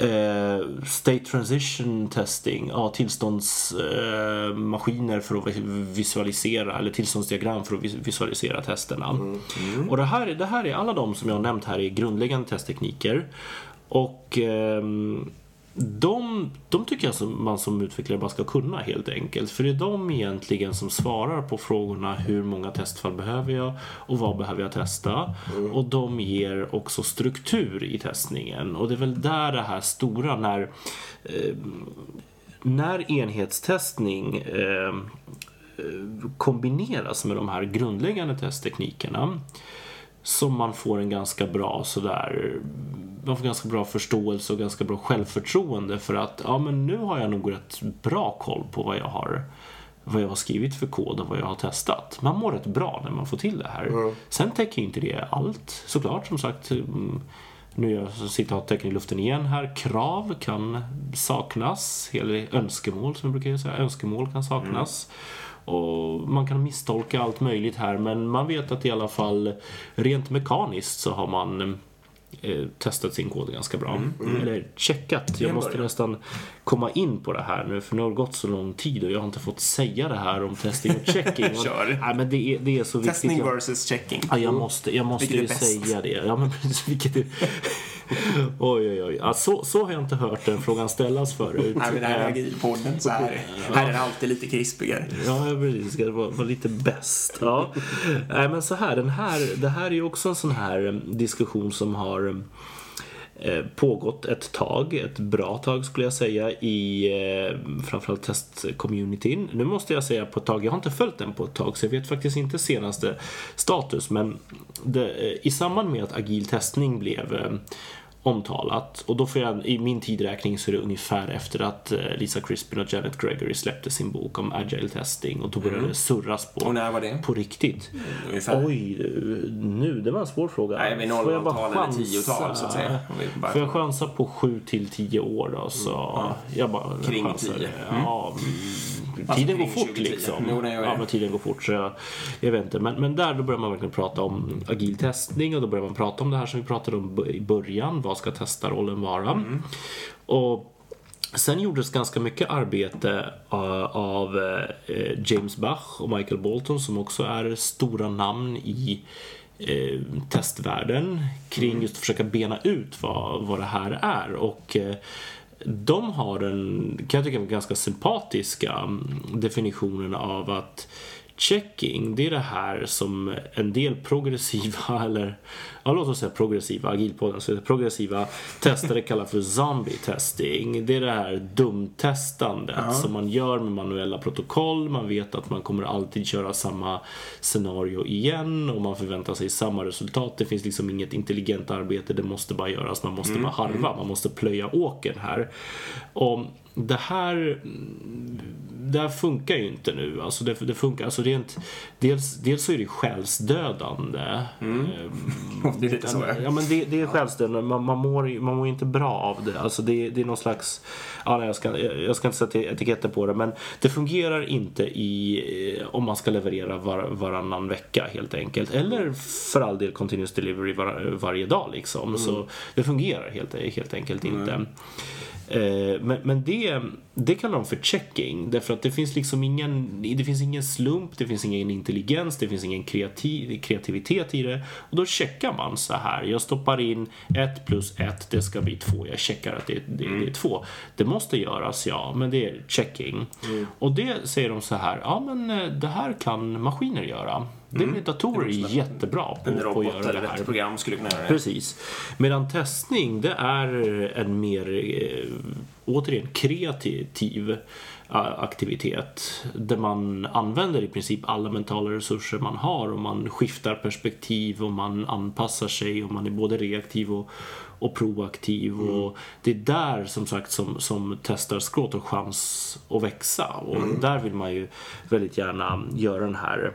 Eh, state transition testing, ja, tillståndsmaskiner eh, för att vi- visualisera, eller tillståndsdiagram för att vis- visualisera testerna. Och det här, det här är alla de som jag har nämnt här är grundläggande testtekniker. Och ehm, de, de tycker jag som man som utvecklare bara ska kunna helt enkelt. För det är de egentligen som svarar på frågorna hur många testfall behöver jag och vad behöver jag testa. Och de ger också struktur i testningen. Och det är väl där det här stora när eh, när enhetstestning eh, kombineras med de här grundläggande testteknikerna som man får en ganska bra sådär man får ganska bra förståelse och ganska bra självförtroende för att ja men nu har jag nog rätt bra koll på vad jag har vad jag har skrivit för kod och vad jag har testat. Man mår rätt bra när man får till det här. Sen täcker inte det allt såklart som sagt. mm, Nu är jag sitter och täcker i luften igen här. Krav kan saknas. Eller önskemål som jag brukar säga. Önskemål kan saknas. Och man kan misstolka allt möjligt här men man vet att i alla fall rent mekaniskt så har man eh, testat sin kod ganska bra. Eller checkat. Jag måste nästan komma in på det här nu för nu har det gått så lång tid och jag har inte fått säga det här om testing och checking. Kör. Nej, men det är, det är så viktigt. Testing Jag- versus checking. Ja, jag måste, jag måste ju bäst? säga det. Ja, men vilket är... Oj, oj, oj. Ja, så, så har jag inte hört den frågan ställas förut. Nej, men det här är Eh, agilpodden, så här, här är det alltid lite krispigare. Ja, precis. Ska vara, vara lite bäst. Ja. Nej, men så här, den här, det här är ju också en sån här diskussion som har eh, pågått ett tag, ett bra tag skulle jag säga i eh, framförallt testcommunityn. Nu måste jag säga på ett tag, jag har inte följt den på ett tag så jag vet faktiskt inte senaste status men det, eh, i samband med att agil testning blev omtalat och då får jag, i min tidräkning så är det ungefär efter att eh, Lisa Crispin och Janet Gregory släppte sin bok om agile testing och då började det surras på, Och när var det? på riktigt. Ungefär. Oj, nu, det var en svår fråga. Nej, vid Får jag bara 00-tal eller chansa? 10-tal så att säga. Bara- Får jag chansa på 7 till 10 år då? Så jag bara Kring chansar. 10. Ja, mm. Alltså tiden går fort 2010. liksom. Jo, det. ja, men tiden går fort så jag, jag vet inte. Men, men där då börjar man verkligen prata om agil testning och då börjar man prata om det här som vi pratade om i början. Vad ska testarrollen vara? Mm. Och Sen gjordes ganska mycket arbete uh, av uh, James Bach och Michael Bolton som också är stora namn i uh, testvärlden kring just att försöka bena ut vad, vad det här är. Och de har den, kan jag tycka, ganska sympatiska mm, definitionen av att Checking, det är det här som en del progressiva, eller ja, låt oss säga progressiva, agilpodden, så progressiva testare kallar för zombie testing. Det är det här dumtestandet som man gör med manuella protokoll. Man vet att man kommer alltid köra samma scenario igen och man förväntar sig samma resultat. Det finns liksom inget intelligent arbete, det måste bara göras. Man måste bara harva, man måste plöja åkern här. Och det här det här funkar ju inte nu. Alltså det, det funkar, alltså rent, dels, dels så är det själsdödande. Ehm, Det är lite så, ja. Ja men det, det är själsdödande, man, man, mår, man mår inte bra av det. Alltså det, det är någon slags, ja, nej, jag, ska, jag ska inte sätta etiketter på det men det fungerar inte i, eh, om man ska leverera var, varannan vecka helt enkelt. Eller för all del continuous delivery var, varje dag liksom. Så det fungerar helt, helt enkelt inte. Eh, men, men det det kallar de för checking. Därför att det finns liksom ingen, det finns ingen slump, det finns ingen intelligens, det finns ingen kreativ, kreativitet i det. Och då checkar man så här. Jag stoppar in 1 plus 1, det ska bli 2. Jag checkar att det, det, det är 2. Det måste göras, ja, men det är checking. Mm. Och det säger de så här, ja men eh, det här kan maskiner göra. Det är datorer är jättebra på, Mm. En på att robot göra det här. ett program skulle kunna göra det. Precis. Medan testning, det är en mer, eh, återigen, kreativ eh, aktivitet. Där man använder i princip alla mentala resurser man har och man skiftar perspektiv och man anpassar sig och man är både reaktiv och, och proaktiv. Och det är där som sagt som, som testarskråt har chans att växa. Och där vill man ju väldigt gärna göra den här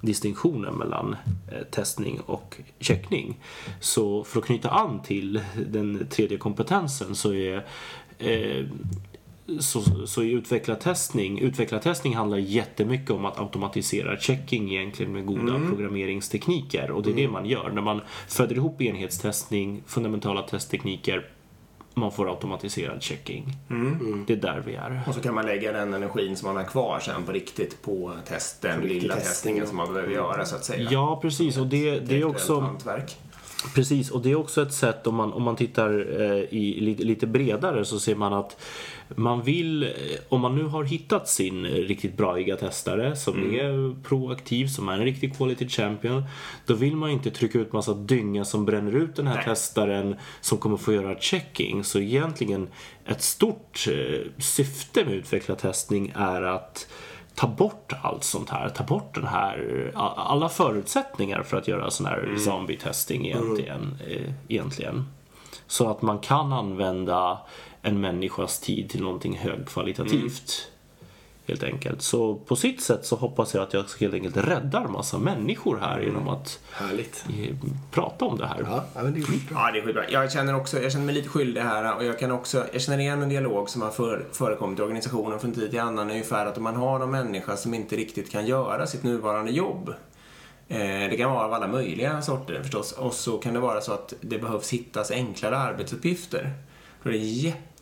distinktionen mellan eh, testning och checkning. Så för att knyta an till den tredje kompetensen så är eh, så, så i utvecklartestning, utvecklartestning handlar jättemycket om att automatisera checking egentligen med goda programmeringstekniker och det är det man gör. När man föder ihop enhetstestning, fundamentala testtekniker, man får automatiserad checking. Det är där vi är. Och så kan man lägga den energin som man har kvar sen på riktigt på test, den riktig lilla testning, testningen som man behöver göra så att säga. Ja, precis. Och det, det är också... hantverk. Precis, och det är också ett sätt om man, om man tittar eh, i lite, lite bredare så ser man att man vill, eh, om man nu har hittat sin eh, riktigt braiga testare som är proaktiv, som är en riktig quality champion, då vill man ju inte trycka ut massa dynga som bränner ut den här Nej. testaren som kommer få göra checking. Så egentligen ett stort eh, syfte med utvecklartestning är att ta bort allt sånt här. Ta bort den här, alla förutsättningar för att göra sån här zombie-testing egentligen, eh, egentligen. Så att man kan använda en människas tid till någonting högkvalitativt. Helt enkelt. Så på sitt sätt så hoppas jag att jag helt enkelt räddar massa människor här genom att Härligt. eh, prata om det här. Ja, men det är skitbra. Ja, det är skitbra. Jag känner, också, jag känner mig lite skyldig här och jag kan också, jag känner igen en dialog som har för, förekommit i organisationen från tid till annan ungefär att om man har någon människa som inte riktigt kan göra sitt nuvarande jobb eh, det kan vara av alla möjliga sorter förstås. Och så kan det vara så att det behövs hittas enklare arbetsuppgifter. För det är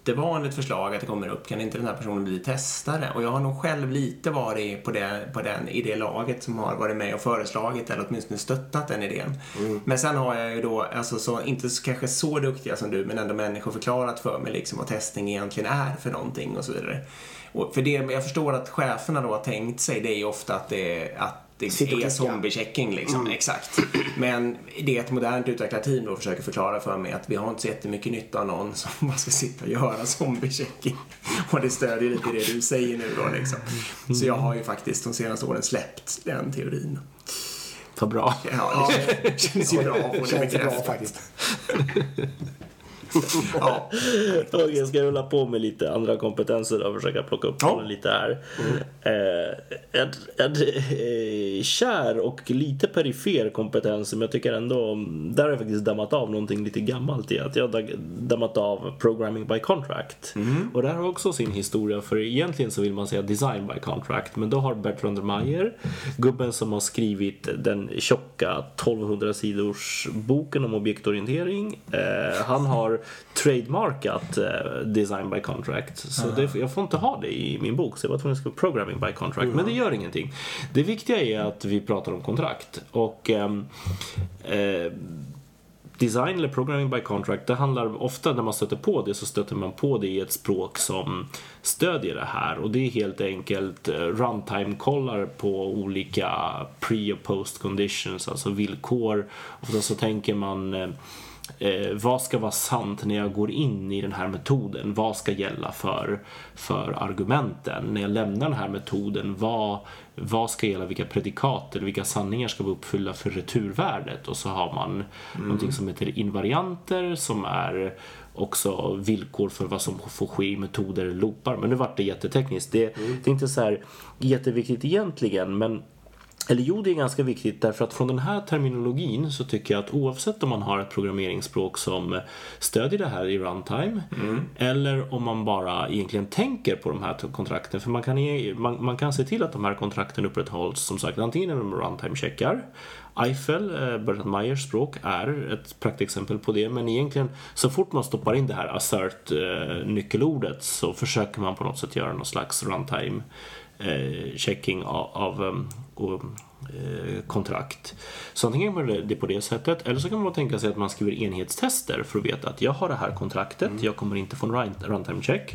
jättevanligt förslag att det kommer upp, kan inte den här personen bli testare? Och jag har nog själv lite varit på det, på den, i det laget som har varit med och föreslagit eller åtminstone stöttat den idén. Men sen har jag ju då, alltså så, inte så, kanske så duktiga som du, men ändå människor förklarat för mig liksom vad testning egentligen är för någonting och så vidare. Och för det jag förstår att cheferna då har tänkt sig, det är ju ofta att det, att det Sitta och är klicka. zombie-checking liksom, exakt. Men det är ett modernt utvecklarteam då försöker förklara för mig att vi har inte så jättemycket nytta av någon som bara ska sitta och göra zombie-checking. Och det stödjer lite det du säger nu då liksom. Så jag har ju faktiskt de senaste åren släppt den teorin. Vad bra. Ja, det känns- ju bra att få det bekräftat. faktiskt. Ja. Okej, jag ska rulla på med lite andra kompetenser och försöka plocka upp Ja. lite här. Eh, en en eh, kär och lite perifer kompetens som jag tycker ändå, där har jag faktiskt dammat av någonting lite gammalt i. Att jag har dammat av programming by contract. Och det här har också sin historia för egentligen så vill man säga design by contract. Men då har Bertrand Meyer, gubben som har skrivit den tjocka 1200 sidors boken om objektorientering. Eh, han har trademarkat eh, design by contract. Så det, jag får inte ha det i min bok. Så jag var tvungen att skriva programming by contract. Men det gör ingenting. Det viktiga är att vi pratar om kontrakt. Och ehm, eh, Design eller programming by contract, det handlar ofta när man stöter på det så stöter man på det i ett språk som stödjer det här och det är helt enkelt eh, runtime-kollar på olika pre och post conditions, alltså villkor. Ofta så tänker man eh, vad ska vara sant när jag går in i den här metoden? Vad ska gälla för, för argumenten? När jag lämnar den här metoden, vad, vad ska gälla? Vilka predikat eller vilka sanningar ska vara uppfyllda för returvärdet? Och så har man mm. någonting som heter invarianter som är också villkor för vad som får ske i metoder eller loopar. Men nu vart det jättetekniskt. Det, det är inte så här jätteviktigt egentligen, men eller jo, det är ganska viktigt därför att från den här terminologin så tycker jag att oavsett om man har ett programmeringsspråk som stödjer det här i runtime eller om man bara egentligen tänker på de här kontrakten. För man kan, man, man kan se till att de här kontrakten upprätthålls som sagt antingen genom runtime-checkar Eiffel, eh, Bernhard Meyers språk, är ett praktexempel på det. Men egentligen, så fort man stoppar in det här assert-nyckelordet så försöker man på något sätt göra någon slags runtime eh, checking av, av och, kontrakt. Så antingen är det på det sättet eller så kan man tänka sig att man skriver enhetstester för att veta att jag har det här kontraktet, mm. jag kommer inte få en runtime check.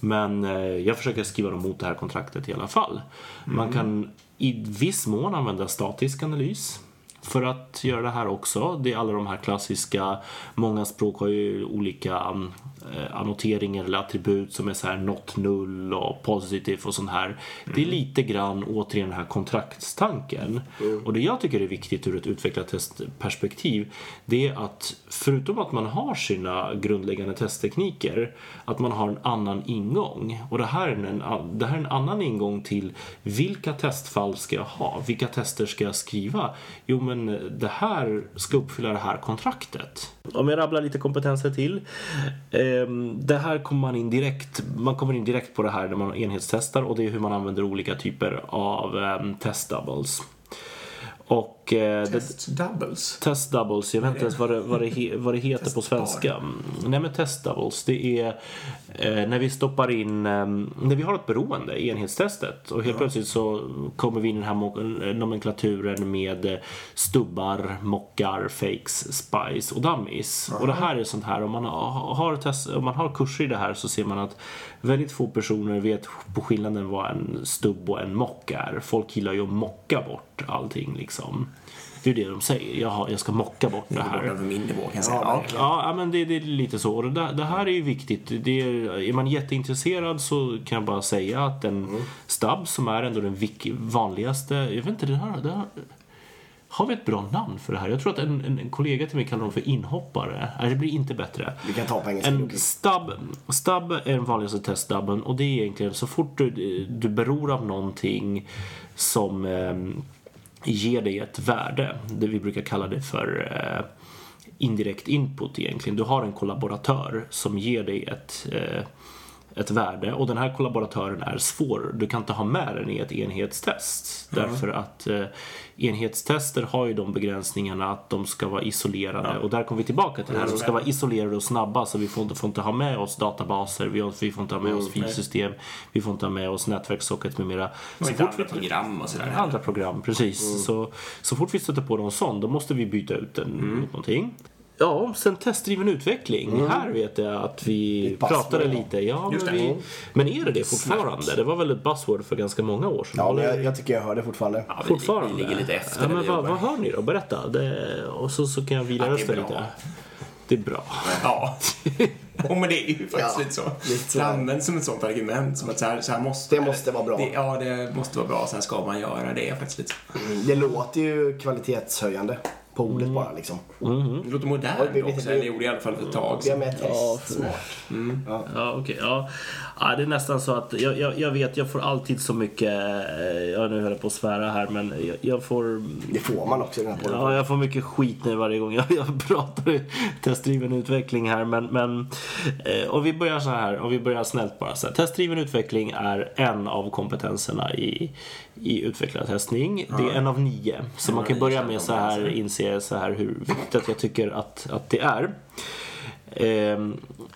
Men eh, jag försöker skriva dem mot det här kontraktet i alla fall. Mm. Man kan i viss mån använda statisk analys för att göra det här också. Det är alla de här klassiska, många språk har ju olika Eh, annoteringar eller attribut som är så här not null och positive och sånt här. Det är mm. lite grann återigen den här kontraktstanken. Mm. Och det jag tycker är viktigt ur ett utvecklat testperspektiv det är att förutom att man har sina grundläggande testtekniker att man har en annan ingång. Och det här är en, det här är en annan ingång till vilka testfall ska jag ha? Vilka tester ska jag skriva? Jo men det här ska uppfylla det här kontraktet. Om jag rabblar lite kompetenser till. Ehm, det här kommer man in direkt, man kommer in direkt på det här när man enhetstestar och det är hur man använder olika typer av ehm, testables. Och. Och, eh, test doubles? Test doubles, jag vet inte ens vad det, vad det, vad det heter på svenska. Nej men test doubles, det är eh, när vi stoppar in, eh, när vi har ett beroende i enhetstestet och helt ja. plötsligt så kommer vi in i den här nomenklaturen med stubbar, mockar, fakes, spies och dummies. Ja. Och det här är sånt här, om man har, test, om man har kurser i det här så ser man att väldigt få personer vet på skillnaden vad en stubb och en mock är. Folk gillar ju att mocka bort allting liksom. Det är det de säger. Jag, jag ska mocka bort det här. Över min nivå kan jag säga. Ja, ja men det, det, är lite så. Och det, det, här är ju viktigt. Det är, är man jätteintresserad så kan jag bara säga att en mm. stab som är ändå den vanligaste, jag vet inte, det här, det här har vi ett bra namn för det här? Jag tror att en, en, en kollega till mig kallar dem för inhoppare. Nej, det blir inte bättre. Vi kan ta på engelska. En stub, stub är den vanligaste teststubben och det är egentligen så fort du, du beror av någonting som eh, ger dig ett värde. Det vi brukar kalla det för eh, indirekt input egentligen. Du har en kollaboratör som ger dig ett eh, ett värde och den här kollaboratören är svår. Du kan inte ha med den i ett enhetstest. Mm. Därför att eh, enhetstester har ju de begränsningarna att de ska vara isolerade. Ja. Och där kommer vi tillbaka till det här. De ska vara isolerade och snabba så vi får inte, får inte ha med oss databaser, vi, vi får inte ha med mm. oss filsystem, vi får inte ha med oss nätverkssocket med mera. Så fort andra vi, program och sådär. Andra program, precis. Mm. Så, så fort vi stöter på någon sån, då måste vi byta ut den mm. mot någonting. Ja, sen testdriven utveckling. Mm. Här vet jag att vi pratade lite. Ja, men, vi, men är det det fortfarande? Snart. Det var väl ett buzzword för ganska många år sedan? Ja, men jag, jag tycker jag hör det fortfarande. Ja, fortfarande? Vi ligger lite efter. Ja, men vad, vad hör ni då? Berätta. Det, och så, så kan jag vila ja, rösten lite. Det är bra. Ja. oh, men det är ju faktiskt ja, lite så. Lite så. Det används som ett sånt argument. Som att så här, så här måste, det måste vara bra. Det, ja, det måste vara bra. Så här ska man göra. Det är faktiskt lite mm, Det låter ju kvalitetshöjande på ordet mm. bara liksom. Mm. Det låter modernt också. Det gjorde i alla fall för ett tag sedan. Ja, smart. Mm. Ja, ja okej. Okay, ja. Ja. det är nästan så att jag, jag, jag, vet, jag får alltid så mycket, eh, jag nu höll på att svära här, men jag, jag får... Det får man också i den här podden. Ja, jag får mycket skit nu varje gång jag, jag pratar testdriven utveckling här, men, men eh, och vi börjar så här, och vi börjar snällt bara så här. Testdriven utveckling är en av kompetenserna i, i utvecklad testning. Det är en av nio. Så man kan börja med så här, inse så här hur viktigt jag tycker att, att det är. Eh,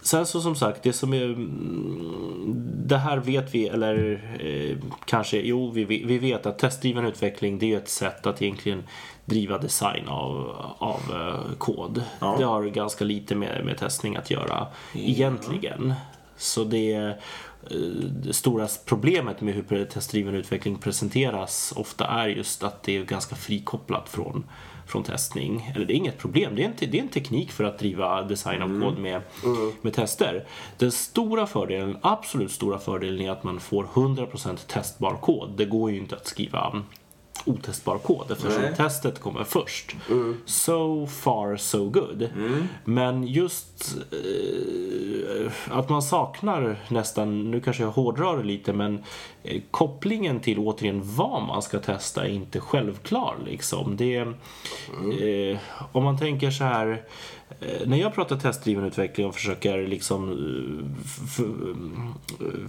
sen så som sagt, det som är... Det här vet vi, eller eh, kanske, jo vi, vi vet att testdriven utveckling det är ett sätt att egentligen driva design av, av uh, kod. Ja. Det har ganska lite med, med testning att göra ja. egentligen. Så det det stora problemet med hur testdriven utveckling presenteras ofta är just att det är ganska frikopplat från, från testning. Eller det är inget problem, det är en, det är en teknik för att driva design av mm. kod med, mm. med tester. Den stora fördelen, absolut stora fördelen är att man får 100% testbar kod. Det går ju inte att skriva otestbar kod eftersom Nej. testet kommer först. So far so good. Men just eh, att man saknar nästan, nu kanske jag hårdrar det lite, men eh, kopplingen till återigen vad man ska testa är inte självklar. Liksom. Det, eh, om man tänker så här, eh, när jag pratar testdriven utveckling och försöker liksom eh,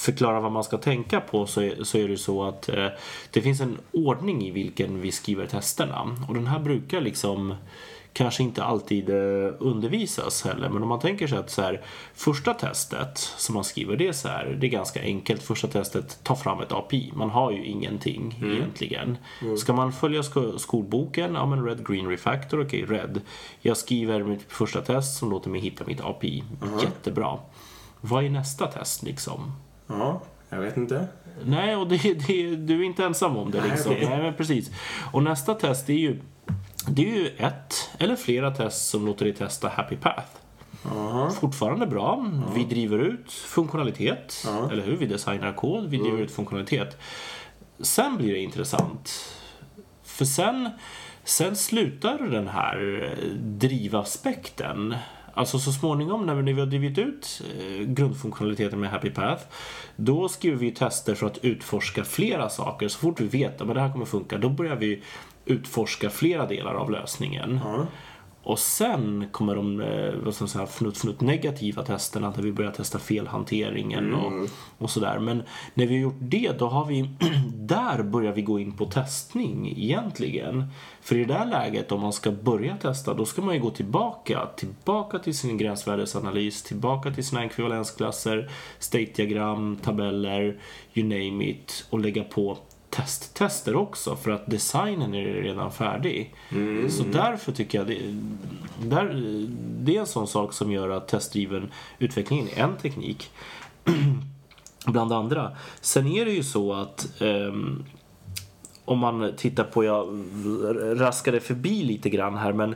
förklara vad man ska tänka på så är, så är det så att eh, det finns en ordning i vilken vi skriver testerna. Och den här brukar liksom kanske inte alltid eh, undervisas heller. Men om man tänker sig att så här, första testet som man skriver, det är så här, det är ganska enkelt. Första testet, ta fram ett API. Man har ju ingenting egentligen. Ska man följa sko- skolboken, ja men red, green, refactor, okej, red. Jag skriver mitt första test som låter mig hitta mitt API. Jättebra. Vad är nästa test liksom? Ja, jag vet inte. Nej, och det, det, du är inte ensam om det. Nej, Liksom. okej. Nej, men precis. Och nästa test är ju det är ju ett eller flera test som låter dig testa Happy Path. Fortfarande bra. Vi driver ut funktionalitet. Eller hur? Vi designar kod, vi driver ut funktionalitet. Sen blir det intressant. För sen, sen slutar den här drivaspekten. Alltså så småningom när vi, har drivit ut eh, grundfunktionaliteten med Happy Path då skriver vi tester för att utforska flera saker. Så fort vi vet att det här kommer funka då börjar vi utforska flera delar av lösningen. Och sen kommer de eh, vad ska man säga, fnutt, fnutt negativa testerna där vi börjar testa felhanteringen och, och sådär. Men när vi har gjort det då har vi, där börjar vi gå in på testning egentligen. För i det där läget om man ska börja testa då ska man ju gå tillbaka, tillbaka till sin gränsvärdesanalys, tillbaka till sina ekvivalensklasser, state-diagram, tabeller, you name it och lägga på testtester också för att designen är redan färdig. Så därför tycker jag det, där, det är en sån sak som gör att testdriven utveckling är en teknik bland andra. Sen är det ju så att ehm, om man tittar på, jag raskade förbi lite grann här, men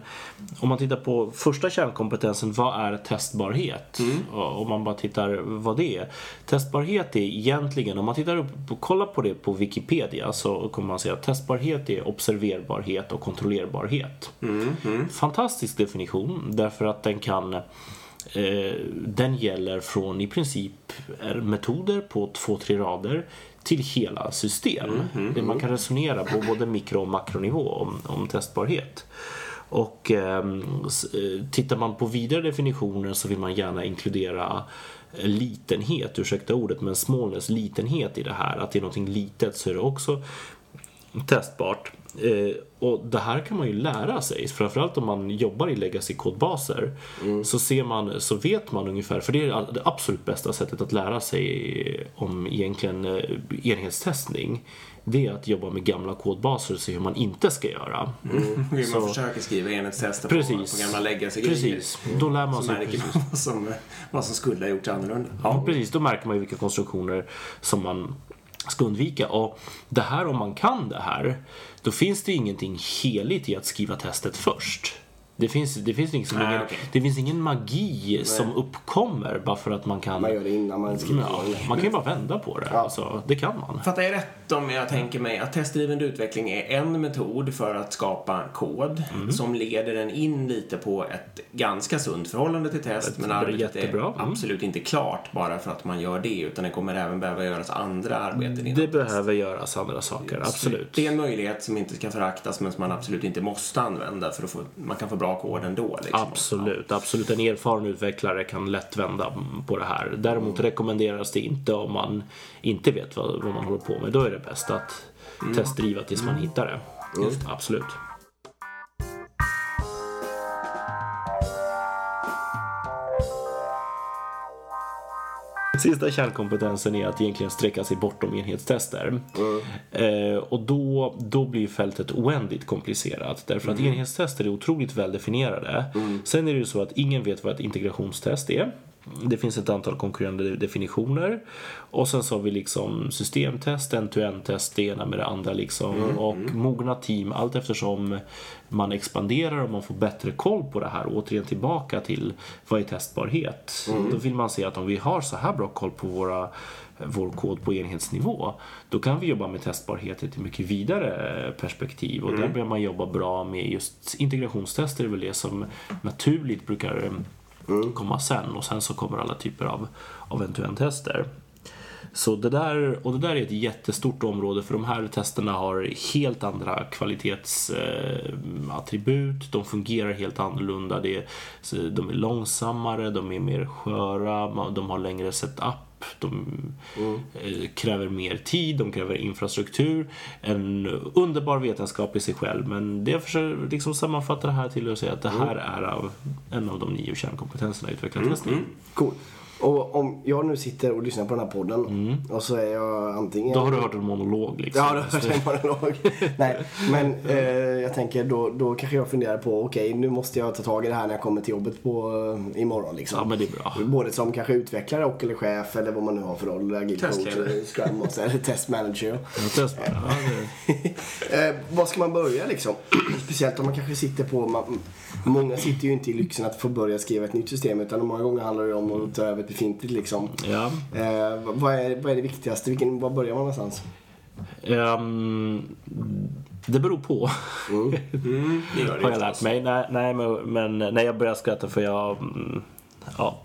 om man tittar på första kärnkompetensen, vad är testbarhet? Och Om man bara tittar vad det är. Testbarhet är egentligen, om man tittar upp och kollar på det på Wikipedia så kommer man säga att testbarhet är observerbarhet och kontrollerbarhet. Fantastisk definition därför att den kan Eh, den gäller från i princip är metoder på två, tre rader till hela system. Det man kan resonera på både mikro och makronivå om, om testbarhet. Och ehm, eh, tittar man på vidare definitioner så vill man gärna inkludera eh, litenhet, ursäkta ordet, men smallness, litenhet i det här. Att det är någonting litet så är det också testbart. Eh, och det här kan man ju lära sig, framförallt om man jobbar i legacy-kodbaser. Så, ser man, så vet man ungefär, för det är det absolut bästa sättet att lära sig om egentligen eh, enhetstestning. Det är att jobba med gamla kodbaser och se hur man inte ska göra. Hur man Så- försöker skriva enhetstester på, Precis. på gamla legacy Precis, då lär man Så sig märker precis. man vad som, vad som skulle ha gjorts annorlunda. Ja, precis. Då märker man ju vilka konstruktioner som man ska undvika. Och det här, om man kan det här, då finns det ingenting heligt i att skriva testet först. Det finns, det finns, liksom Nej, ingen, okej. det finns ingen magi som uppkommer bara för att man kan... Man gör det innan man skriver ja, man kan ju bara vända på det. Alltså, det kan man. Fattar jag rätt om jag tänker mig att testdriven utveckling är en metod för att skapa kod Mm. som leder en in lite på ett ganska sunt förhållande till test men det är arbetet jättebra. är Mm. absolut inte klart bara för att man gör det utan det kommer även behöva göras andra arbeten inom Det test. behöver göras andra saker, absolut. Det är en möjlighet som inte ska föraktas men som man absolut inte måste använda för att få, man kan få bra kod ändå. Liksom. Absolut, absolut. En erfaren utvecklare kan lätt vända på det här. Däremot rekommenderas det inte om man inte vet vad, vad man håller på med. Då är det bäst att testdriva tills man hittar det. Absolut. Sista kärnkompetensen är att egentligen sträcka sig bortom enhetstester. Eh, och då, då blir fältet oändligt komplicerat. Därför att enhetstester är otroligt väl definierade. Sen är det ju så att ingen vet vad ett integrationstest är. Det finns ett antal konkurrerande definitioner. Och sen så har vi liksom systemtest, end-to-end-test, det ena med det andra liksom. Och mogna team allt eftersom man expanderar och man får bättre koll på det här. Återigen tillbaka till vad är testbarhet? Då vill man se att om vi har så här bra koll på våra vår kod på enhetsnivå, då kan vi jobba med testbarhet i ett mycket vidare perspektiv. Och där börjar man jobba bra med just integrationstester, är väl det som naturligt brukar Mm. komma sen. Och sen så kommer alla typer av, av end-to-end-tester. Så det där, och det där är ett jättestort område för de här testerna har helt andra kvalitetsattribut. Eh, de fungerar helt annorlunda. Det är, så de är långsammare, de är mer sköra, de har längre setup. De eh, kräver mer tid, de kräver infrastruktur. En underbar vetenskap i sig själv. Men det jag försöker liksom sammanfatta det här till att säga att det här är av, en av de nio kärnkompetenserna i utvecklingstestning. Cool. Och om jag nu sitter och lyssnar på den här podden och så är jag antingen... Då har du hört en monolog liksom. Ja, det har hört en monolog. Nej, men eh, jag tänker då, då kanske jag funderar på, okej nu måste jag ta tag i det här när jag kommer till jobbet på, eh, imorgon liksom. Ja, men det är bra. Både som kanske utvecklare och eller chef eller vad man nu har för roll. Testledare. eller scrum master eller test manager. Jag testar. Ja, eh, var ska man börja liksom? Speciellt om man kanske sitter på... Man, många sitter ju inte i lyxen att få börja skriva ett nytt system utan många gånger handlar det om att ta över ett befintligt liksom. Ja. Eh, vad, är, vad är det viktigaste? Vilken, var börjar man någonstans? Ehm, det beror på, Mm, det gör det har jag lärt mig. Nej, nej men, men när jag började skratta för jag... mm, Ja,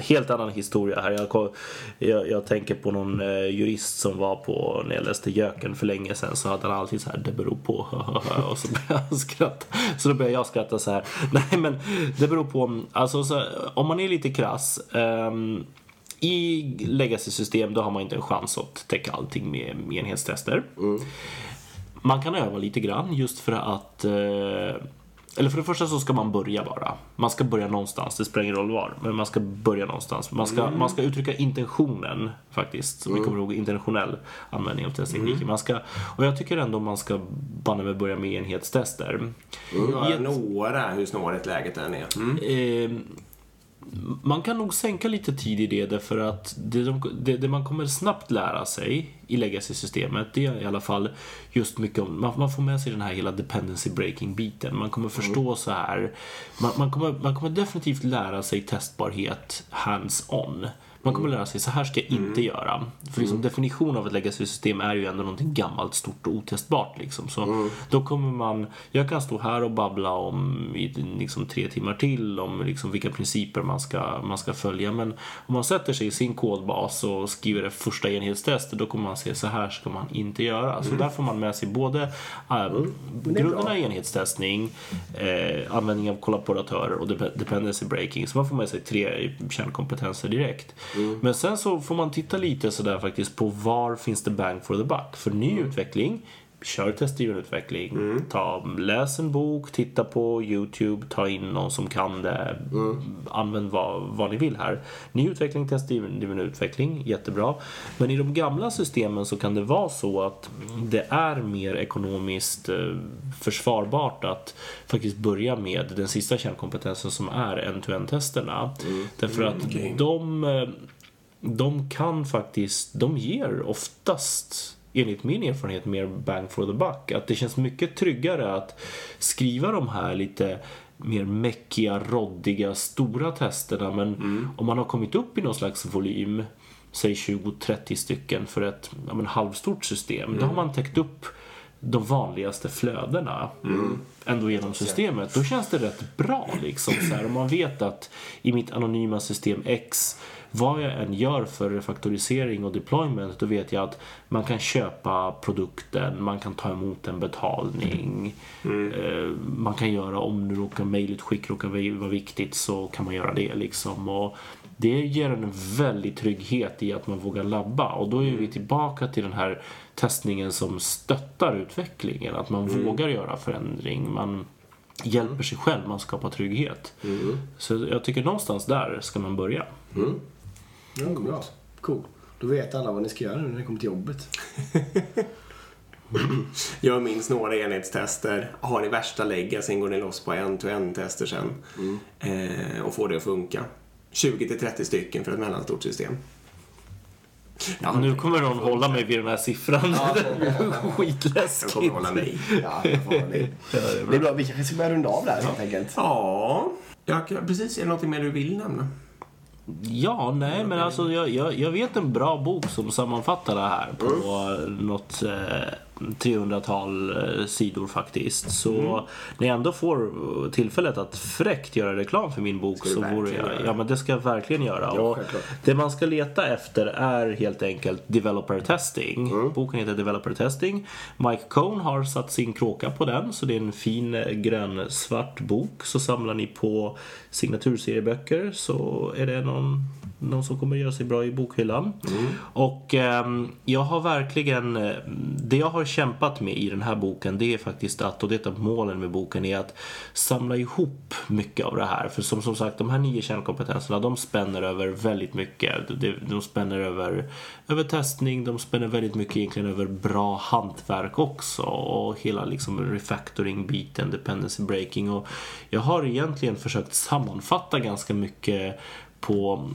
helt annan historia här. Jag, jag, jag tänker på någon eh, jurist som var på, när jag läste Jöken för länge sedan, så hade han alltid så här, det beror på. och så började han skratta. Så då började jag skratta så här. Nej men, det beror på, alltså så, om man är lite krass. ehm, i legacy-system då har man inte en chans att täcka allting med, enhetstester. Man kan öva lite grann just för att eh, eller för det första så ska man börja bara. Man ska börja någonstans, det spelar ingen roll var. Men man ska börja någonstans. Man ska, man ska uttrycka intentionen faktiskt. Så vi kommer ihåg intentionell användning av testtekniker. Man ska, och jag tycker ändå man ska banne mig börja med enhetstester. Ett- några hur snårigt läget än är. Mm. Eh, man kan nog sänka lite tid i det därför att det, de, det, det man kommer snabbt lära sig i legacy-systemet det är i alla fall just mycket om, man, man får med sig den här hela dependency breaking biten. Man kommer förstå så här, man, man, kommer, man kommer definitivt lära sig testbarhet hands-on. Man kommer lära sig, så här ska jag inte göra. För liksom definition av ett legacy-system är ju ändå någonting gammalt, stort och otestbart. Liksom. Så då kommer man, jag kan stå här och babbla om i liksom tre timmar till om liksom vilka principer man ska, man ska följa. Men om man sätter sig i sin kodbas och skriver det första enhetstestet, då kommer man se så här ska man inte göra. Så där får man med sig både äh, grunderna i enhetstestning, eh, användning av kollaboratörer och dep- dependency breaking. Så man får med sig tre kärnkompetenser direkt. Men sen så får man titta lite sådär faktiskt på var finns det bang for the buck. För ny utveckling, kör testdriven utveckling. Ta, läs en bok, titta på YouTube, ta in någon som kan det. Använd vad, vad ni vill här. Ny utveckling, testdriven utveckling, jättebra. Men i de gamla systemen så kan det vara så att det är mer ekonomiskt eh, försvarbart att faktiskt börja med den sista kärnkompetensen som är end-to-end-testerna. Därför att okej. de, eh, de kan faktiskt, de ger oftast enligt min erfarenhet mer bang for the buck. Att det känns mycket tryggare att skriva de här lite mer mäckiga, roddiga, stora testerna. Men om man har kommit upp i någon slags volym, säg 20-30 stycken för ett ja, men halvstort system, då har man täckt upp de vanligaste flödena ändå genom systemet. Då känns det rätt bra liksom. Så här, om man vet att i mitt anonyma system X vad jag än gör för refaktorisering och deployment då vet jag att man kan köpa produkten, man kan ta emot en betalning. Eh, man kan göra, om nu råkar mejlutskick råkar vara viktigt så kan man göra det liksom. Och det ger en väldig trygghet i att man vågar labba och då är vi tillbaka till den här testningen som stöttar utvecklingen. Att man vågar göra förändring. Man hjälper sig själv, man skapar trygghet. Så jag tycker någonstans där ska man börja. Ja, bra. Cool. Då vet alla vad ni ska göra nu när ni kommer till jobbet. Gör minst några enhetstester. Har ni värsta lägga, sen går ni loss på en-to-en-tester sen. Eh, och får det att funka. 20-30 stycken för ett mellanstort system. Ja, Nu kommer någon hålla mig vid den här siffran. det är jag kommer skitläskigt. hålla mig. Ja, jag får ha det. det är bra. Vi kanske ska börja runda av där helt enkelt. Ja, jag, precis. Är det något mer du vill nämna? Ja, nej, men alltså jag, jag, jag vet en bra bok som sammanfattar det här på något eh, 300-tal eh, sidor faktiskt. Så när jag ändå får tillfället att fräckt göra reklam för min bok så vore jag, göra. ja men det ska jag verkligen göra. Ja, det man ska leta efter är helt enkelt developer testing. Mm. Boken heter Developer testing. Mike Cohn har satt sin kråka på den så det är en fin eh, grön-svart bok. Så samlar ni på signaturserieböcker så är det någon någon som kommer göra sig bra i bokhyllan. Och ehm, jag har verkligen, eh, det jag har kämpat med i den här boken det är faktiskt att, och det är ett av målen med boken, är att samla ihop mycket av det här. För som, som sagt, de här nio kärnkompetenserna de spänner över väldigt mycket. De, de spänner över, över testning, de spänner väldigt mycket egentligen över bra hantverk också. Och hela liksom refactoring-biten, dependency breaking. Och jag har egentligen försökt sammanfatta ganska mycket på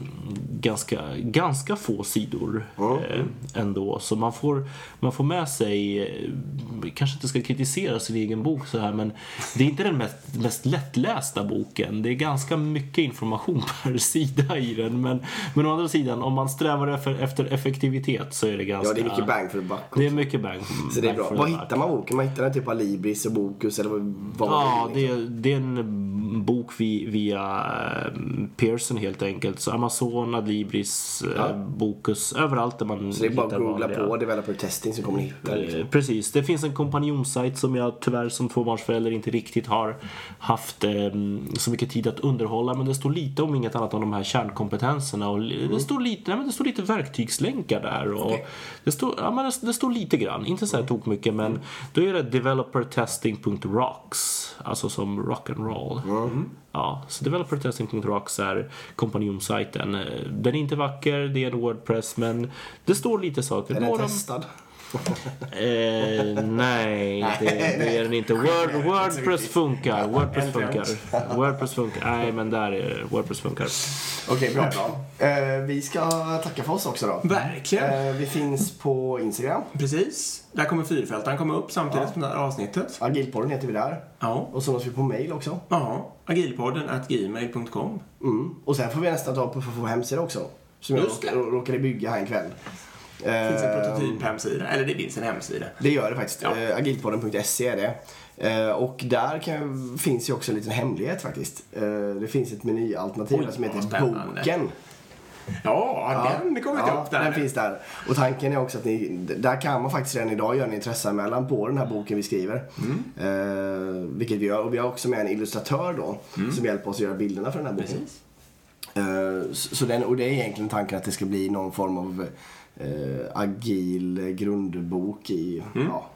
ganska, ganska få sidor eh, ändå. Så man får, man får med sig, eh, kanske inte ska kritisera sin egen bok så här men det är inte den mest, mest lättlästa boken. Det är ganska mycket information per sida i den. Men, men å andra sidan, om man strävar efter, efter effektivitet så är det ganska... Ja, det är mycket bang för buck. Det är mycket bang. Så det är bra. Var the hittar man boken? Man hittar den typ av Libris och Bokus eller vad Ja, det, liksom. det är en bok vi, via eh, Pearson helt enkelt. Så Amazon, Adlibris, eh, Ja. Bokus, överallt där man Så det är bara att hittar googla vanliga. på developer testing så kommer ni hitta. Eh, Liksom. Precis, det finns en kompanjonsajt som jag tyvärr som tvåbarnsförälder inte riktigt har haft eh, så mycket tid att underhålla. Men det står lite om inget annat om de här kärnkompetenserna. Och li- det, står lite, nej, men det står lite verktygslänkar där. Och Okej. det, står, ja, men det, det står lite grann, inte så här tok mycket men då är det developertesting.rocks. Alltså som rock and roll. Ja, så developertesting.rocks är kompanjonsajten. Eh, Den är inte vacker, det är en Wordpress men det står lite saker. Är den Några- testad? Eh, nej, det, det är den inte. Word, Wordpress funkar. Wordpress funkar. Wordpress funkar. Nej, men där är det. Wordpress funkar. Okej, bra plan. Eh, vi ska tacka för oss också då. Verkligen. Eh, vi finns på Instagram. Precis. Där kommer fyrfältaren komma upp samtidigt som det här avsnittet. Agilpodden heter vi där. Ja. Och så nås vi på mail också. Ja. Agilpodden at gmail.com. Mm. Och sen får vi nästan ta på för vår hemsida också. Som jag Just råk- råkade bygga här en kväll. Det finns en Eh, prototyp-hemsida. Eller det finns en hemsida. Det gör det faktiskt. Ja. Eh, Agilpodden.se är det. Eh, och där kan, finns ju också en liten hemlighet faktiskt. Eh, det finns ett menyalternativ Oj, som heter spännande. Boken. Ja, den kommer inte Ja, upp där. den finns där. Och tanken är också att ni, där kan man faktiskt redan idag göra en intresseanmälan på den här boken vi skriver. Mm. Eh, vilket vi gör. Och vi har också med en illustratör då som hjälper oss att göra bilderna för den här boken. Mm. Precis. Eh, så så den, och det är egentligen tanken att det ska bli någon form av eh, agil grundbok i, ja,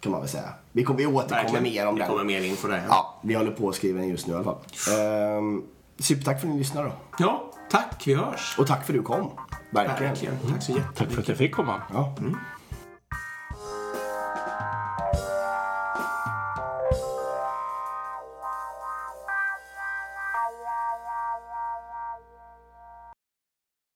kan man väl säga. Vi, kommer, vi återkommer Mm. Verkligen. mer om Det den. kommer mer info där. Ja, vi håller på att skriva den just nu i alla fall. Uh, supertack för att ni lyssnar då. Ja, tack. Vi hörs. Och tack för att du kom. Verkligen. Verkligen. Tack så jättemycket. Tack för att jag fick komma. Ja.